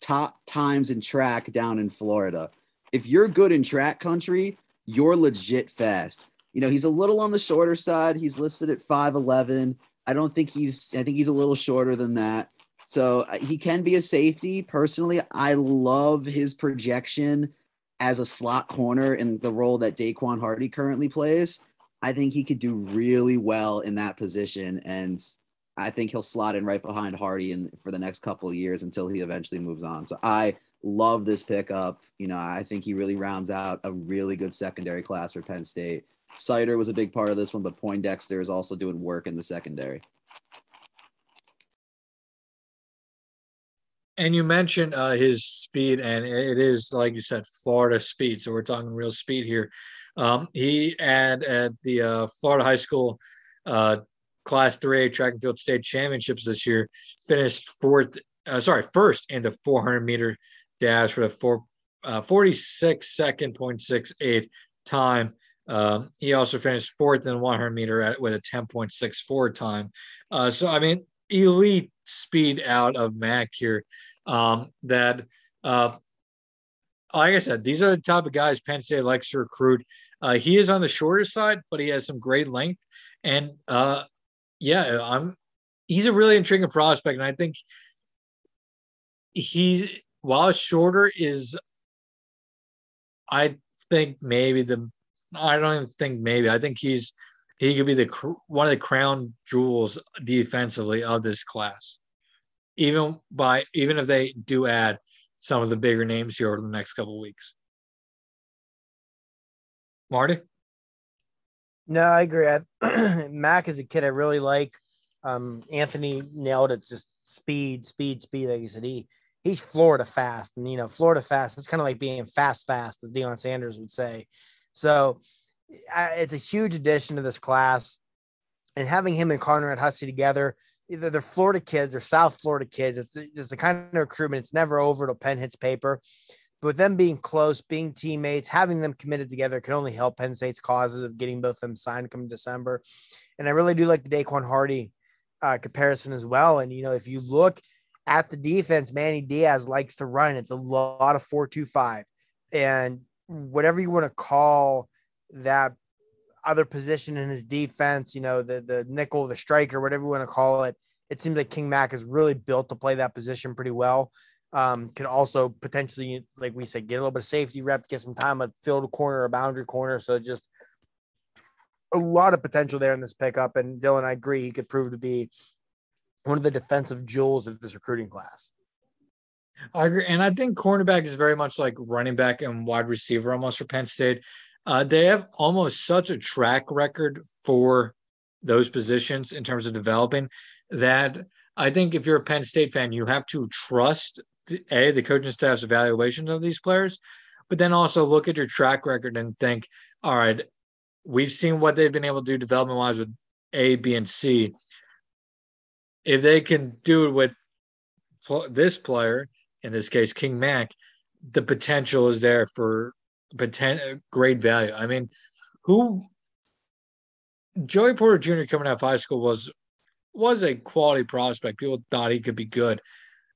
Speaker 3: top times in track down in Florida. If you're good in track country, you're legit fast. You know, he's a little on the shorter side. He's listed at 5'11. I don't think he's, I think he's a little shorter than that. So uh, he can be a safety. Personally, I love his projection as a slot corner in the role that Daequan Hardy currently plays. I think he could do really well in that position. And I think he'll slot in right behind Hardy in, for the next couple of years until he eventually moves on. So I love this pickup. You know, I think he really rounds out a really good secondary class for Penn State. Seider was a big part of this one, but Poindexter is also doing work in the secondary.
Speaker 1: And you mentioned uh, his speed, and it is like you said, Florida speed. So we're talking real speed here. Um, he had at the uh, Florida High School uh, Class 3A Track and Field State Championships this year, finished fourth, uh, sorry, first in the 400 meter dash with a four, uh, 46 second point six eight time. Um, he also finished fourth in the 100 meter at, with a 10.64 time. Uh, so, I mean, elite speed out of Mack here. Um, that, uh, like I said, these are the type of guys Penn State likes to recruit. Uh, he is on the shorter side, but he has some great length. And uh, yeah, I'm. He's a really intriguing prospect, and I think he, while shorter, is. I think maybe the I don't even think maybe. I think he's he could be the one of the crown jewels defensively of this class. Even by even if they do add some of the bigger names here over the next couple weeks. Marty?
Speaker 2: No, I agree. I, <clears throat> Mack is a kid I really like. Um, Anthony nailed it. Just speed, speed, speed. Like you said, he he's Florida fast, and you know Florida fast. It's kind of like being fast, fast, as Deion Sanders would say. So it's a huge addition to this class. And having him and Conrad Hussey together, either they're Florida kids or South Florida kids. It's the, it's the kind of recruitment. It's never over till pen hits paper. But with them being close, being teammates, having them committed together can only help Penn State's causes of getting both of them signed come December. And I really do like the Daequan Hardy uh, comparison as well. And, you know, if you look at the defense, Manny Diaz likes to run. It's a lot of four two five, and whatever you want to call that other position in his defense, you know, the the nickel, the striker, whatever you want to call it. It seems like King Mack is really built to play that position pretty well. Um, could also potentially, like we said, get a little bit of safety rep, get some time at field corner or boundary corner. So just a lot of potential there in this pickup. And Dylan, I agree, he could prove to be one of the defensive jewels of this recruiting class.
Speaker 1: I agree. And I think cornerback is very much like running back and wide receiver almost for Penn State. Uh, they have almost such a track record for those positions in terms of developing that I think if you're a Penn State fan, you have to trust the, a the coaching staff's evaluations of these players, but then also look at your track record and think, all right, we've seen what they've been able to do development wise with A, B, and C. If they can do it with this player, in this case, King Mack, the potential is there for potent, great value. I mean, who Joey Porter Jr. coming out of high school was was a quality prospect. People thought he could be good.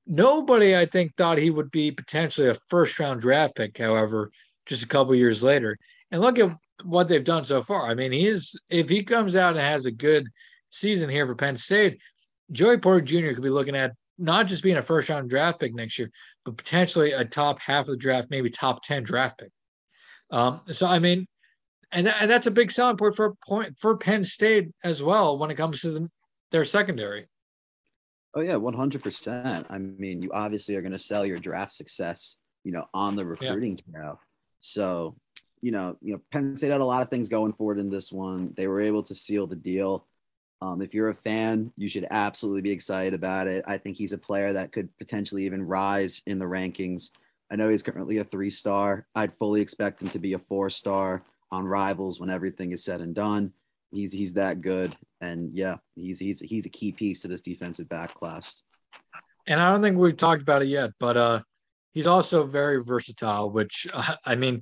Speaker 1: Nobody, I think, thought he would be potentially a first round draft pick, however, just a couple years later. And look at what they've done so far. I mean, he's if he comes out and has a good season here for Penn State, Joey Porter Jr. could be looking at not just being a first round draft pick next year, but potentially a top half of the draft, maybe top 10 draft pick. Um, so I mean, and, and that's a big selling point for point for Penn State as well when it comes to the, their secondary.
Speaker 3: Oh yeah, one hundred percent. I mean, you obviously are going to sell your draft success, you know, on the recruiting yeah. trail. So, you know, you know, Penn State had a lot of things going forward in this one. They were able to seal the deal. Um, if you're a fan, you should absolutely be excited about it. I think he's a player that could potentially even rise in the rankings. I know he's currently a three star. I'd fully expect him to be a four star on Rivals when everything is said and done. He's he's that good, and yeah, he's he's he's a key piece to this defensive back class.
Speaker 1: And I don't think we've talked about it yet, but uh, he's also very versatile. Which uh, I mean,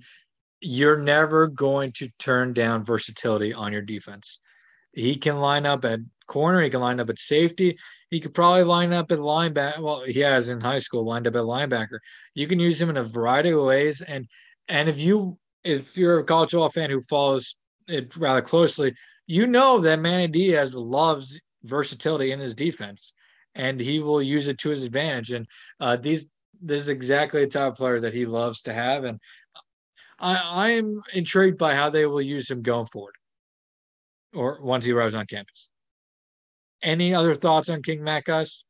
Speaker 1: you're never going to turn down versatility on your defense. He can line up at corner. He can line up at safety. He could probably line up at linebacker. Well, he has in high school lined up at linebacker. You can use him in a variety of ways, and and if you if you're a college football fan who follows it rather closely, you know that Manny Diaz loves versatility in his defense, and he will use it to his advantage. And uh, these this is exactly the type of player that he loves to have, and I I am intrigued by how they will use him going forward, or once he arrives on campus. Any other thoughts on King Mack, guys?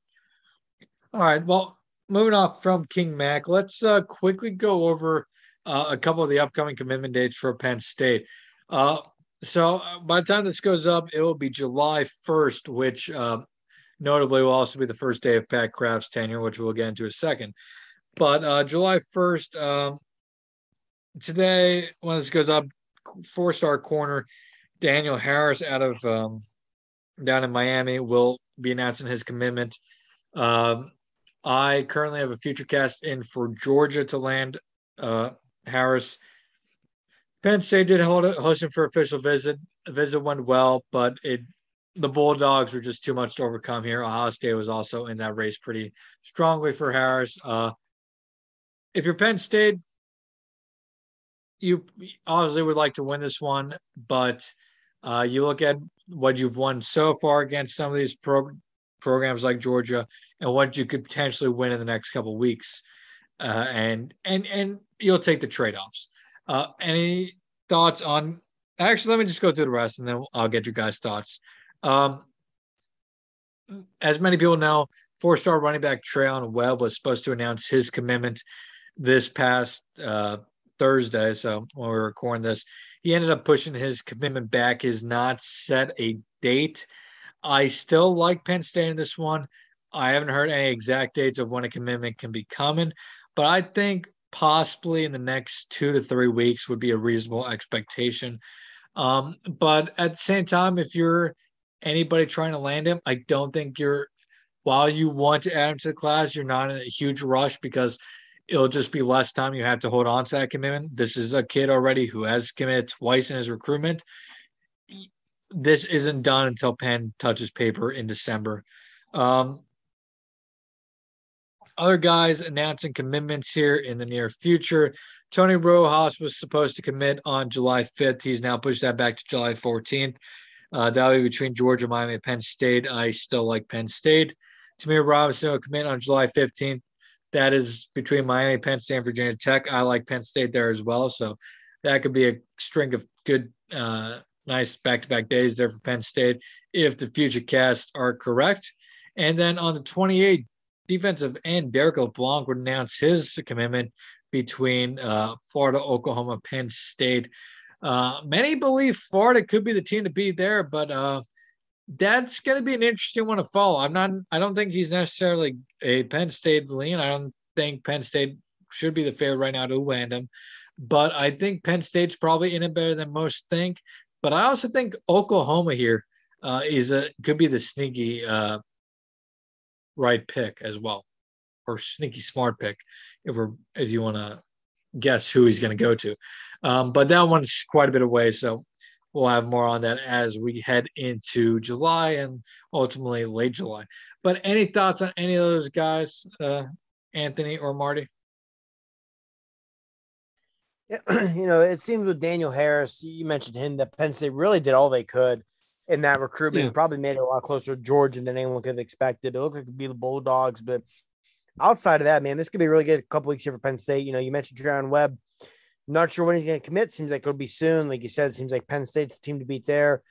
Speaker 1: All right, well, moving off from King Mack, let's uh, quickly go over uh, a couple of the upcoming commitment dates for Penn State. Uh, so uh, by the time this goes up, it will be July 1st, which uh, notably will also be the first day of Pat Kraft's tenure, which we'll get into a second. But uh, July 1st, um, today, when this goes up, four star corner Daniel Harris out of um, down in Miami will be announcing his commitment. Um, I currently have a future cast in for Georgia to land uh, Harris. Penn State did hold host him for official visit. The visit went well, but it the Bulldogs were just too much to overcome here. Ohio State was also in that race pretty strongly for Harris. Uh, if you're Penn State, you obviously would like to win this one, but uh, you look at what you've won so far against some of these pro- programs like Georgia, and what you could potentially win in the next couple weeks, uh, and and and you'll take the trade offs. Uh, any thoughts on? Actually, let me just go through the rest, and then I'll get your guys' thoughts. Um, as many people know, four-star running back Treyaun Webb was supposed to announce his commitment this past uh, Thursday. So when we were recording this, he ended up pushing his commitment back. He's not set a date. I still like Penn State in this one. I haven't heard any exact dates of when a commitment can be coming, but I think possibly in the next two to three weeks would be a reasonable expectation. Um, but at the same time, if you're anybody trying to land him, I don't think you're, while you want to add him to the class, you're not in a huge rush because it'll just be less time you have to hold on to that commitment. This is a kid already who has committed twice in his recruitment. This isn't done until pen touches paper in December. Um, other guys announcing commitments here in the near future. Tony Rojas was supposed to commit on July 5th. He's now pushed that back to July 14th. Uh, that'll be between Georgia, Miami, and Penn State. I still like Penn State. Tamir Robinson will commit on July 15th. That is between Miami, Penn State, and Virginia Tech. I like Penn State there as well. So that could be a string of good, uh, nice back to back days there for Penn State if the future casts are correct. And then on the 28th, defensive end Derek LeBlanc would announce his commitment between uh, Florida, Oklahoma, Penn State. Uh, many believe Florida could be the team to be there, but uh, that's going to be an interesting one to follow. I'm not. I don't think he's necessarily a Penn State lean. I don't think Penn State should be the favorite right now to land him, but I think Penn State's probably in it better than most think. But I also think Oklahoma here uh, is a could be the sneaky uh, right pick as well, or sneaky smart pick if we're if you want to guess who he's going to go to. Um, but that one's quite a bit away, so we'll have more on that as we head into July and ultimately late July. But any thoughts on any of those guys, uh, Anthony or Marty?
Speaker 2: Yeah, <clears throat> you know, it seems with Daniel Harris, you mentioned him that Penn State really did all they could in that recruitment. Yeah. Probably made it a lot closer to Georgia than anyone could have expected. It looked like it could be the Bulldogs, but outside of that, man, this could be a really good couple weeks here for Penn State. You know, you mentioned Treyaun Webb. Not sure when he's going to commit. Seems like it'll be soon. Like you said, it seems like Penn State's team to beat there.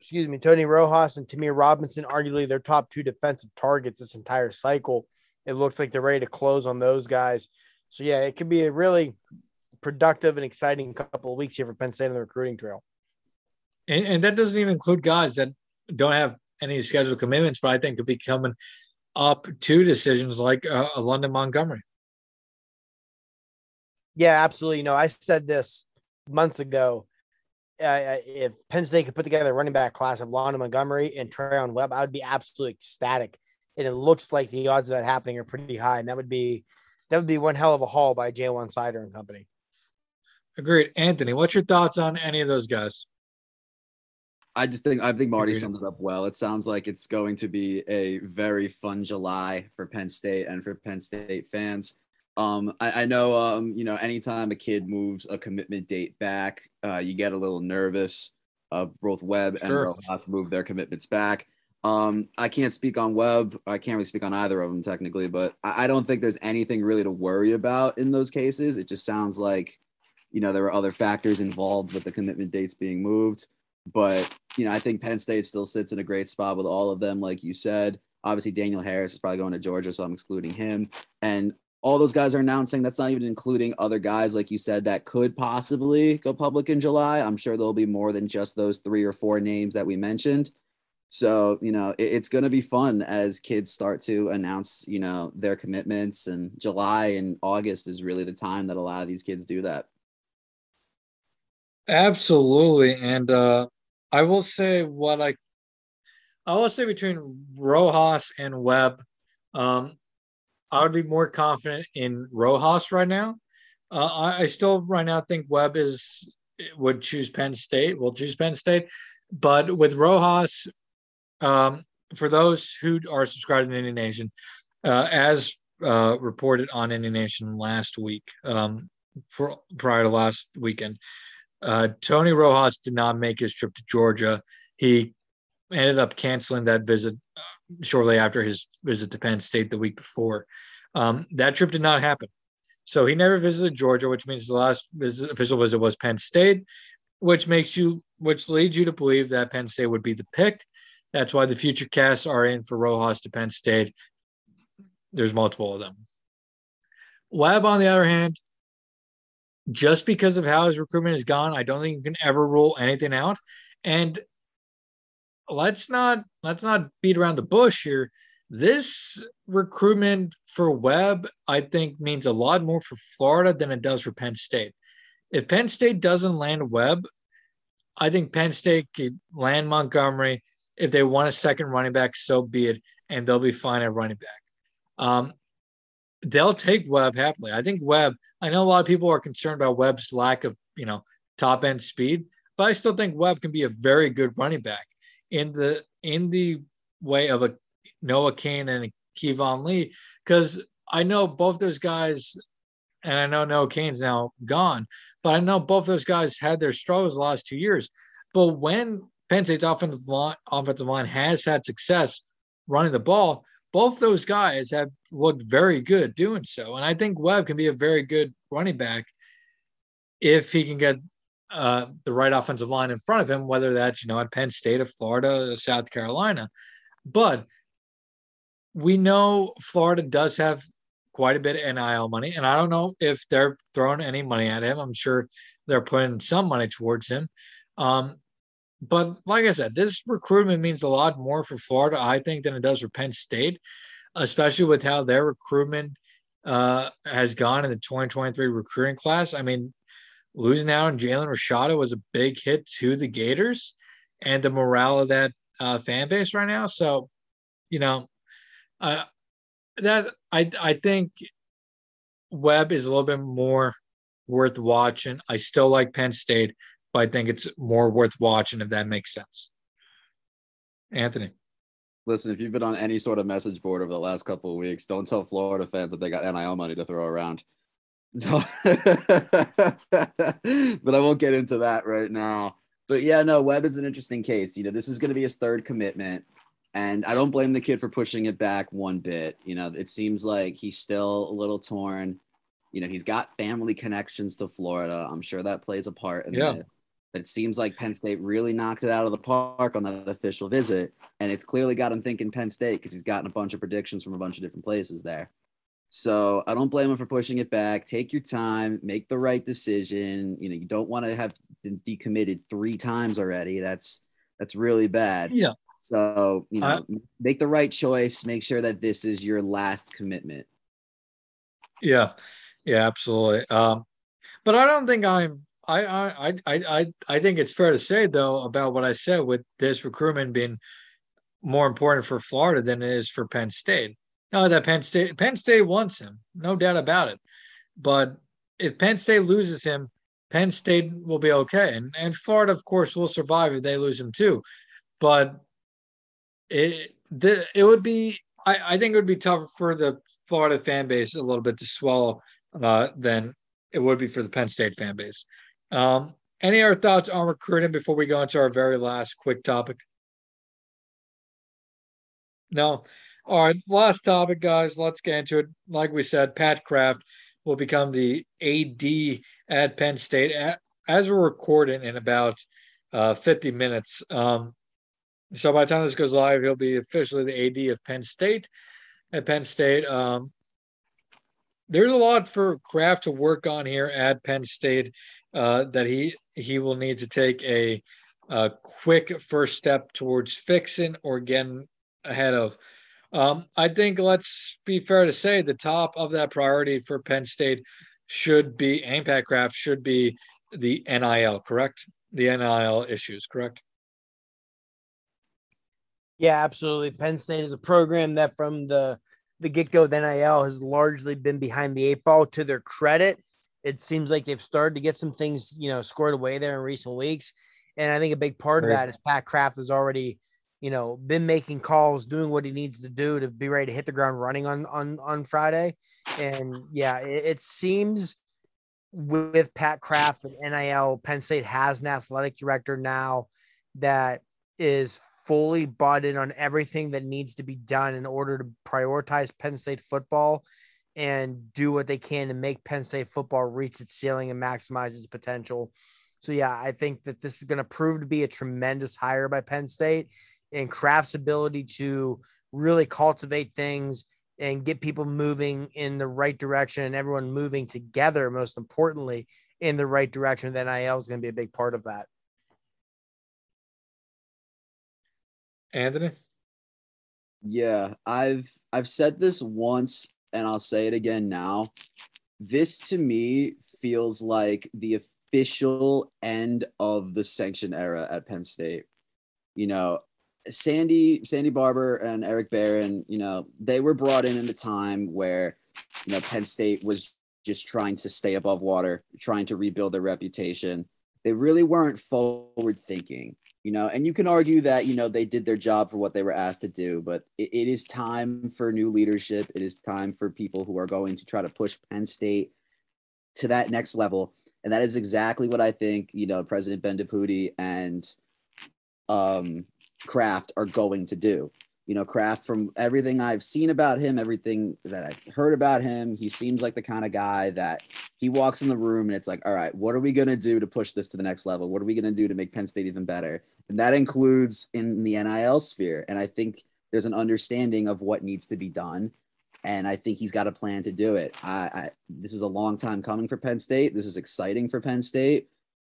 Speaker 2: Excuse me, Tony Rojas and Tamir Robinson, arguably their top two defensive targets this entire cycle. It looks like they're ready to close on those guys. So yeah, it could be a really productive and exciting couple of weeks here for Penn State on the recruiting trail.
Speaker 1: And, and that doesn't even include guys that don't have any scheduled commitments, but I think could be coming up to decisions like uh, London Montgomery.
Speaker 2: Yeah, absolutely. You know, I said this months ago. Uh, if Penn State could put together a running back class of London Montgomery and Treyaun Webb, I would be absolutely ecstatic. And it looks like the odds of that happening are pretty high, and that would be that would be one hell of a haul by Ja'Juan Seider and company.
Speaker 1: Agreed, Anthony. What's your thoughts on any of those guys?
Speaker 3: I just think I think Marty summed it up well. It sounds like it's going to be a very fun July for Penn State and for Penn State fans. Um, I, I know, um, you know, anytime a kid moves a commitment date back, uh, you get a little nervous. Uh, both Webb sure. and Rojas move their commitments back. Um, I can't speak on Webb. I can't really speak on either of them technically, but I, I don't think there's anything really to worry about in those cases. It just sounds like, you know, there were other factors involved with the commitment dates being moved. But, you know, I think Penn State still sits in a great spot with all of them, like you said. Obviously, Daniel Harris is probably going to Georgia, so I'm excluding him. And all those guys are announcing. That's not even including other guys, like you said, that could possibly go public in July. I'm sure there'll be more than just those three or four names that we mentioned. So, you know, it, it's going to be fun as kids start to announce, you know, their commitments. And July and August is really the time that a lot of these kids do that.
Speaker 1: Absolutely. And uh, I will say what I I will say between Rojas and Webb, um, I would be more confident in Rojas right now. Uh, I, I, still right now think Webb is would choose Penn State. Will choose Penn State, but with Rojas, um, for those who are subscribed to Nittany Nation, uh, as uh, reported on Nittany Nation last week, um, for, prior to last weekend, uh, Tony Rojas did not make his trip to Georgia. He ended up canceling that visit uh, shortly after his visit to Penn State the week before. Um, that trip did not happen. So he never visited Georgia, which means the last visit, official visit was Penn State, which makes you, which leads you to believe that Penn State would be the pick. That's why the future casts are in for Rojas to Penn State. There's multiple of them. Webb, on the other hand, just because of how his recruitment has gone, I don't think you can ever rule anything out. And let's not let's not beat around the bush here. This recruitment for Webb, I think, means a lot more for Florida than it does for Penn State. If Penn State doesn't land Webb, I think Penn State could land Montgomery. If they want a second running back, so be it, and they'll be fine at running back. Um, they'll take Webb happily. I think Webb. I know a lot of people are concerned about Webb's lack of you know top end speed, but I still think Webb can be a very good running back in the in the way of a Noah Cain and Keyvone Lee, because I know both those guys, and I know Noah Cain's now gone, but I know both those guys had their struggles the last two years. But when Penn State's offensive line, offensive line has had success running the ball, both those guys have looked very good doing so. And I think Webb can be a very good running back if he can get uh, the right offensive line in front of him, whether that's, you know, at Penn State or Florida or South Carolina. But we know Florida does have quite a bit of NIL money. And I don't know if they're throwing any money at him. I'm sure they're putting some money towards him. Um, but like I said, this recruitment means a lot more for Florida, I think, than it does for Penn State, especially with how their recruitment uh, has gone in the 2023 recruiting class. I mean, losing out on Jalen Rashada was a big hit to the Gators and the morale of that uh, fan base right now. So, you know, uh, that I I think Webb is a little bit more worth watching. I still like Penn State, but I think it's more worth watching if that makes sense. Anthony.
Speaker 3: Listen, if you've been on any sort of message board over the last couple of weeks, don't tell Florida fans that they got NIL money to throw around. <laughs> but I won't get into that right now. But yeah, no, Webb is an interesting case. You know, this is going to be his third commitment. And I don't blame the kid for pushing it back one bit. You know, it seems like he's still a little torn. You know, he's got family connections to Florida. I'm sure that plays a part in yeah. this. But it seems like Penn State really knocked it out of the park on that official visit. And it's clearly got him thinking Penn State because he's gotten a bunch of predictions from a bunch of different places there. So I don't blame him for pushing it back. Take your time, make the right decision. You know, you don't want to have been decommitted three times already. That's that's really bad.
Speaker 1: Yeah.
Speaker 3: So, you know, make the right choice. Make sure that this is your last commitment.
Speaker 1: Yeah. Yeah, absolutely. Um, but I don't think I'm I I I I I think it's fair to say though about what I said with this recruitment being more important for Florida than it is for Penn State. No, that Penn State Penn State wants him, no doubt about it. But if Penn State loses him, Penn State will be okay, and and Florida, of course, will survive if they lose him too. But it the, it would be I, I think it would be tougher for the Florida fan base a little bit to swallow uh, than it would be for the Penn State fan base. Um, any other thoughts on recruiting before we go into our very last quick topic? No. All right, last topic, guys. Let's get into it. Like we said, Pat Kraft will become the AD at Penn State as we're recording in about uh, 50 minutes. Um, so by the time this goes live, he'll be officially the AD of Penn State. At Penn State, um, there's a lot for Kraft to work on here at Penn State uh, that he he will need to take a, a, quick first step towards fixing or getting ahead of. Um, I think let's be fair to say the top of that priority for Penn State should be and Pat Kraft should be the NIL, correct? The NIL issues, correct?
Speaker 2: Yeah, absolutely. Penn State is a program that from the the get go, the NIL has largely been behind the eight ball. To their credit, it seems like they've started to get some things, you know, scored away there in recent weeks. And I think a big part right. of that is Pat Kraft has already, you know, been making calls, doing what he needs to do to be ready to hit the ground running on on on Friday. And yeah, it, it seems with Pat Kraft and NIL, Penn State has an athletic director now that is fully bought in on everything that needs to be done in order to prioritize Penn State football and do what they can to make Penn State football reach its ceiling and maximize its potential. So yeah, I think that this is going to prove to be a tremendous hire by Penn State and Kraft's ability to really cultivate things and get people moving in the right direction and everyone moving together, most importantly, in the right direction. Then NIL is going to be a big part of that.
Speaker 1: Anthony?
Speaker 3: Yeah, I've I've said this once and I'll say it again now. This to me feels like the official end of the sanction era at Penn State. You know, Sandy Sandy Barbour, and Eric Barron, you know, they were brought in at a time where you know Penn State was just trying to stay above water, trying to rebuild their reputation. They really weren't forward thinking you know, and you can argue that, you know, they did their job for what they were asked to do, but it, it is time for new leadership. It is time for people who are going to try to push Penn State to that next level. And that is exactly what I think, you know, President Bendapudi and um, Kraft are going to do you know, Kraft, from everything I've seen about him, everything that I've heard about him, he seems like the kind of guy that he walks in the room and it's like, all right, what are we going to do to push this to the next level? What are we going to do to make Penn State even better? And that includes in the NIL sphere. And I think there's an understanding of what needs to be done. And I think he's got a plan to do it. I, I this is a long time coming for Penn State. This is exciting for Penn State,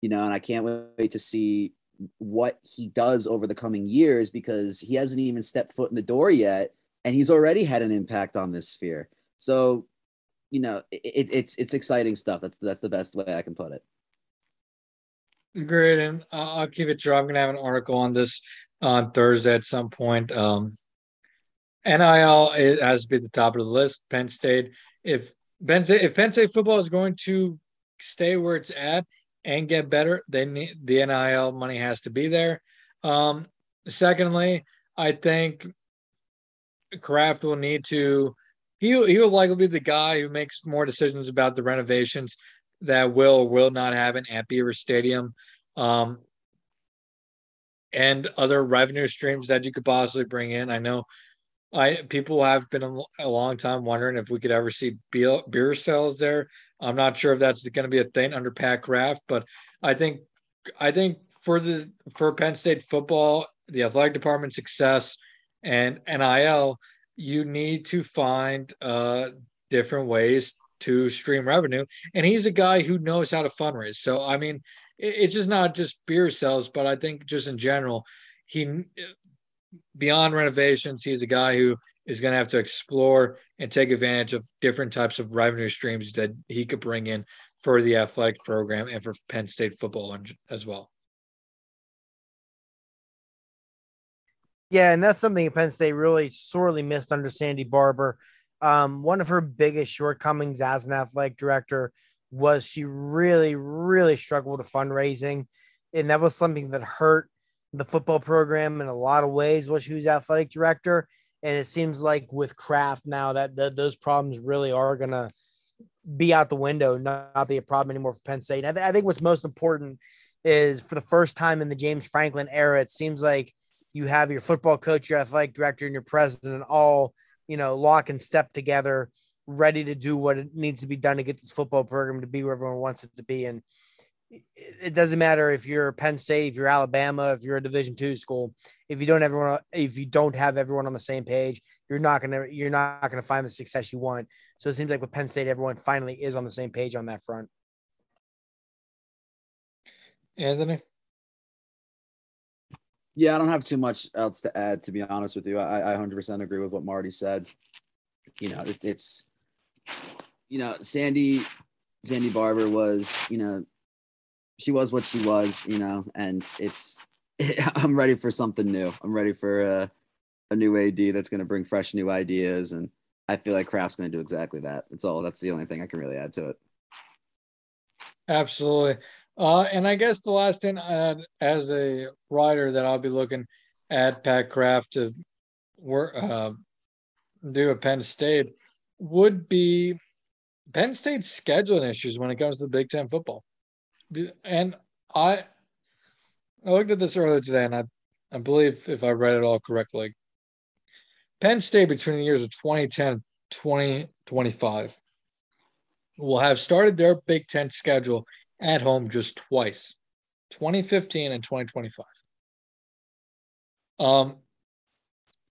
Speaker 3: you know, and I can't wait to see what he does over the coming years because he hasn't even stepped foot in the door yet and he's already had an impact on this sphere. So you know it, it's it's exciting stuff. That's that's the best way i can put it.
Speaker 1: Great and i'll keep it true. I'm gonna have an article on this on thursday at some point. Um nil has to be the top of the list. Penn state if penn state if penn state football is going to stay where it's at and get better, they need the NIL money has to be there. Um, secondly, I think Kraft will need to he he will likely be the guy who makes more decisions about the renovations that will or will not happen at Beaver Stadium. Um, and other revenue streams that you could possibly bring in. I know I people have been a, long time wondering if we could ever see beer, beer sales there. I'm not sure if that's going to be a thing under Pat Kraft, but I think I think for the for Penn State football, the athletic department success and NIL, you need to find uh, different ways to stream revenue. And he's a guy who knows how to fundraise. So I mean, it's just not just beer sales, but I think just in general, he beyond renovations, he's a guy who is going to have to explore and take advantage of different types of revenue streams that he could bring in for the athletic program and for Penn State football as well.
Speaker 2: Yeah, and that's something Penn State really sorely missed under Sandy Barbour. Um, one of her biggest shortcomings as an athletic director was she really, really struggled with fundraising. And that was something that hurt the football program in a lot of ways while she was athletic director. And it seems like with Kraft now that those problems really are going to be out the window, not, not, be a problem anymore for Penn State. I, th- I think what's most important is for the first time in the James Franklin era, it seems like you have your football coach, your athletic director, and your president all, you know, lock and step together ready to do what it needs to be done to get this football program to be where everyone wants it to be. And it doesn't matter if you're Penn State, if you're Alabama, if you're a Division two school. If you don't everyone, if you don't have everyone on the same page, you're not gonna you're not gonna find the success you want. So it seems like with Penn State, everyone finally is on the same page on that front.
Speaker 1: Anthony.
Speaker 3: Yeah, I don't have too much else to add. To be honest with you, I, I 100% agree with what Marty said. You know, it's it's you know, Sandy, Sandy Barbour was, you know, she was what she was, you know, and it's, <laughs> I'm ready for something new. I'm ready for a, a new AD that's going to bring fresh new ideas. And I feel like Kraft's going to do exactly that. That's all. That's the only thing I can really add to it.
Speaker 1: Absolutely. Uh, and I guess the last thing uh, as a writer that I'll be looking at Pat Kraft to work, uh, do at Penn State would be Penn State's scheduling issues when it comes to Big Ten football. And I I looked at this earlier today, and I I believe if I read it all correctly, Penn State between the years of 2010 and 2025 will have started their Big Ten schedule at home just twice 2015 and 2025. Um,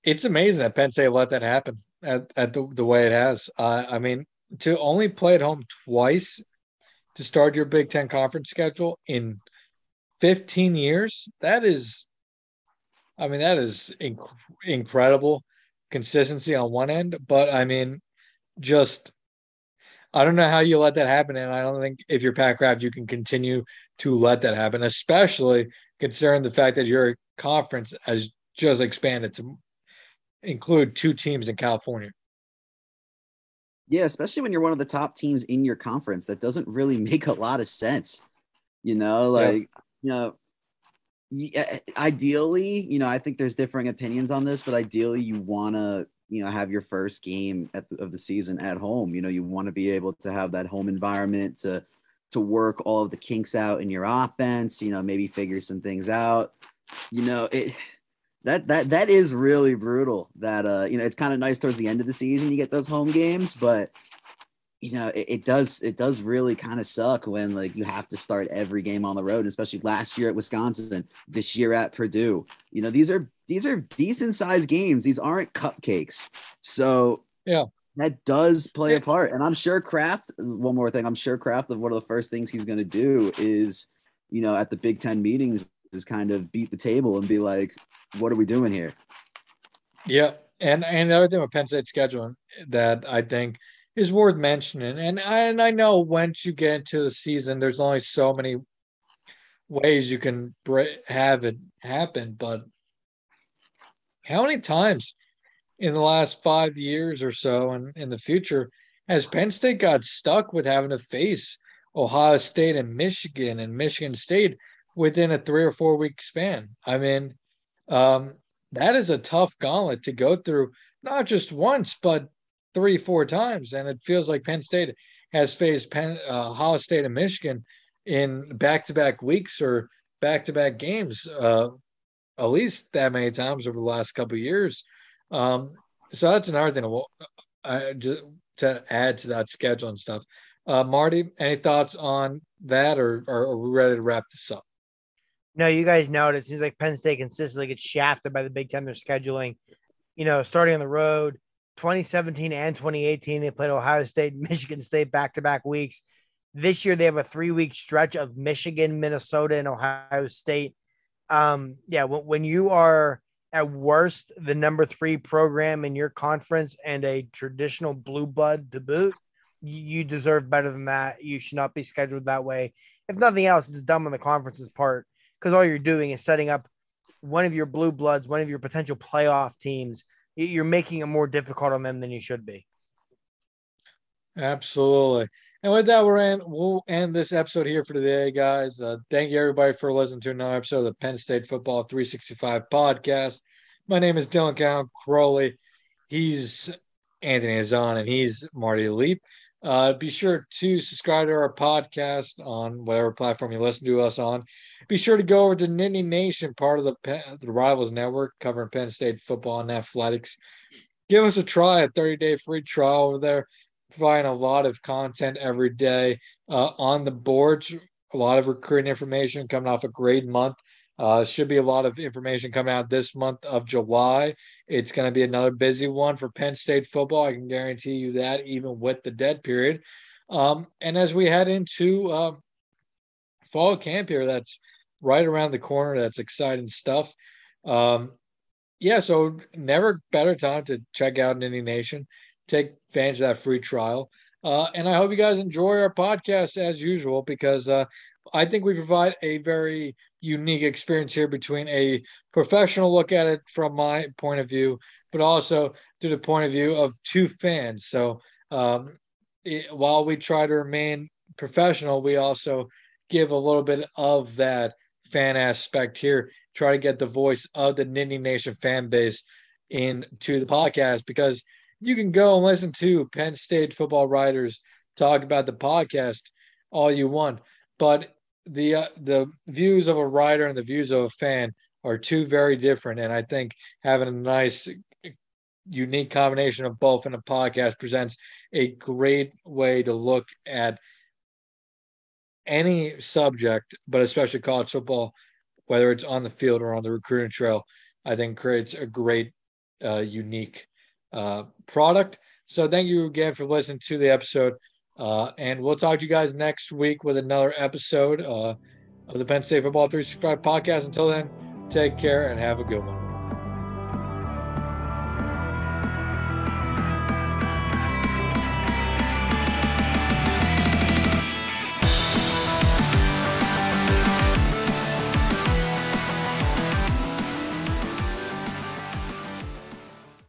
Speaker 1: it's amazing that Penn State let that happen at, at the, the way it has. Uh, I mean, to only play at home twice to start your Big Ten conference schedule in 15 years, that is, I mean, that is inc- incredible consistency on one end. But I mean, just, I don't know how you let that happen. And I don't think if you're Pat Kraft, you can continue to let that happen, especially considering the fact that your conference has just expanded to include two teams in California.
Speaker 3: Yeah, especially when you're one of the top teams in your conference, that doesn't really <laughs> make a lot of sense. You know, like yeah. you know, eh, eh, ideally, you know, I think there's differing opinions on this, but ideally, you want to, you know, have your first game the, of the season at home. You know, you want to be able to have that home environment to to work all of the kinks out in your offense. You know, maybe figure some things out. You know, it that that that is really brutal. That uh, you know, it's kind of nice towards the end of the season you get those home games, but you know, it, it does it does really kind of suck when like you have to start every game on the road, especially last year at Wisconsin, this year at Purdue. You know, these are these are decent sized games. These aren't cupcakes. So
Speaker 1: yeah,
Speaker 3: that does play a part. And I'm sure Kraft, one more thing, I'm sure Kraft, one of the first things he's going to do is, you know, at the Big Ten meetings, is kind of beat the table and be like, what are we doing here?
Speaker 1: Yeah, and and the other thing with Penn State scheduling that I think is worth mentioning, and I, and I know once you get into the season, there's only so many ways you can have it happen, but how many times in the last five years or so, and in the future, has Penn State got stuck with having to face Ohio State and Michigan and Michigan State within a three or four week span. I mean, um, that is a tough gauntlet to go through, not just once, but three, four times. And it feels like Penn State has faced Penn, uh, Ohio State and Michigan in back to back weeks or back to back games, uh, at least that many times over the last couple years. Um, so that's another thing to, uh, just to add to that schedule and stuff. Uh, Marty, any thoughts on that, or, or are we ready to wrap this up?
Speaker 2: No, you guys know it. It seems like Penn State consistently gets shafted by the Big Ten. They're scheduling, you know, starting on the road. 2017 and 2018, they played Ohio State, <laughs> Michigan State back to back weeks. This year, they have a three week stretch of Michigan, Minnesota, and Ohio State. Um, yeah, when, when you are at worst the number three program in your conference and a traditional blue blood to boot, you deserve better than that. You should not be scheduled that way. If nothing else, it's dumb on the conference's part because all you're doing is setting up one of your blue bloods, one of your potential playoff teams. You're making it more difficult on them than you should be.
Speaker 1: Absolutely. And with that, we're in, we'll end this episode here for today, guys. Uh, thank you, everybody, for listening to another episode of the Penn State Football 365 podcast. My name is Dylan Count Crowley. He's Anthony Hazan, and he's Marty Leap. Uh, be sure to subscribe to our podcast on whatever platform you listen to us on. Be sure to go over to Nittany Nation, part of the, the Rivals Network, covering Penn State football and athletics. Give us a try, a 30 day free trial over there. Providing a lot of content every day uh, on the boards, a lot of recruiting information coming off a great month. Uh, should be a lot of information coming out this month of July. It's going to be another busy one for Penn State football. I can guarantee you that, even with the dead period. Um, and as we head into uh, fall camp here, that's right around the corner. That's exciting stuff. Um, yeah, so never better time to check out Nittany Nation. Take advantage of that free trial. Uh, and I hope you guys enjoy our podcast as usual because uh, I think we provide a very unique experience here between a professional look at it from my point of view, but also through the point of view of two fans. So um, it, while we try to remain professional, we also give a little bit of that fan aspect here, try to get the voice of the Nittany Nation fan base into the podcast because you can go and listen to Penn State football writers talk about the podcast all you want, but the uh, the views of a writer and the views of a fan are two very different. And i think having a nice unique combination of both in a podcast presents a great way to look at any subject but especially college football whether it's on the field or on the recruiting trail i think creates a great uh, unique uh, product. So thank you again for listening to the episode uh, and we'll talk to you guys next week with another episode uh, of the Penn State Football 365 podcast. Until then, take care and have a good one.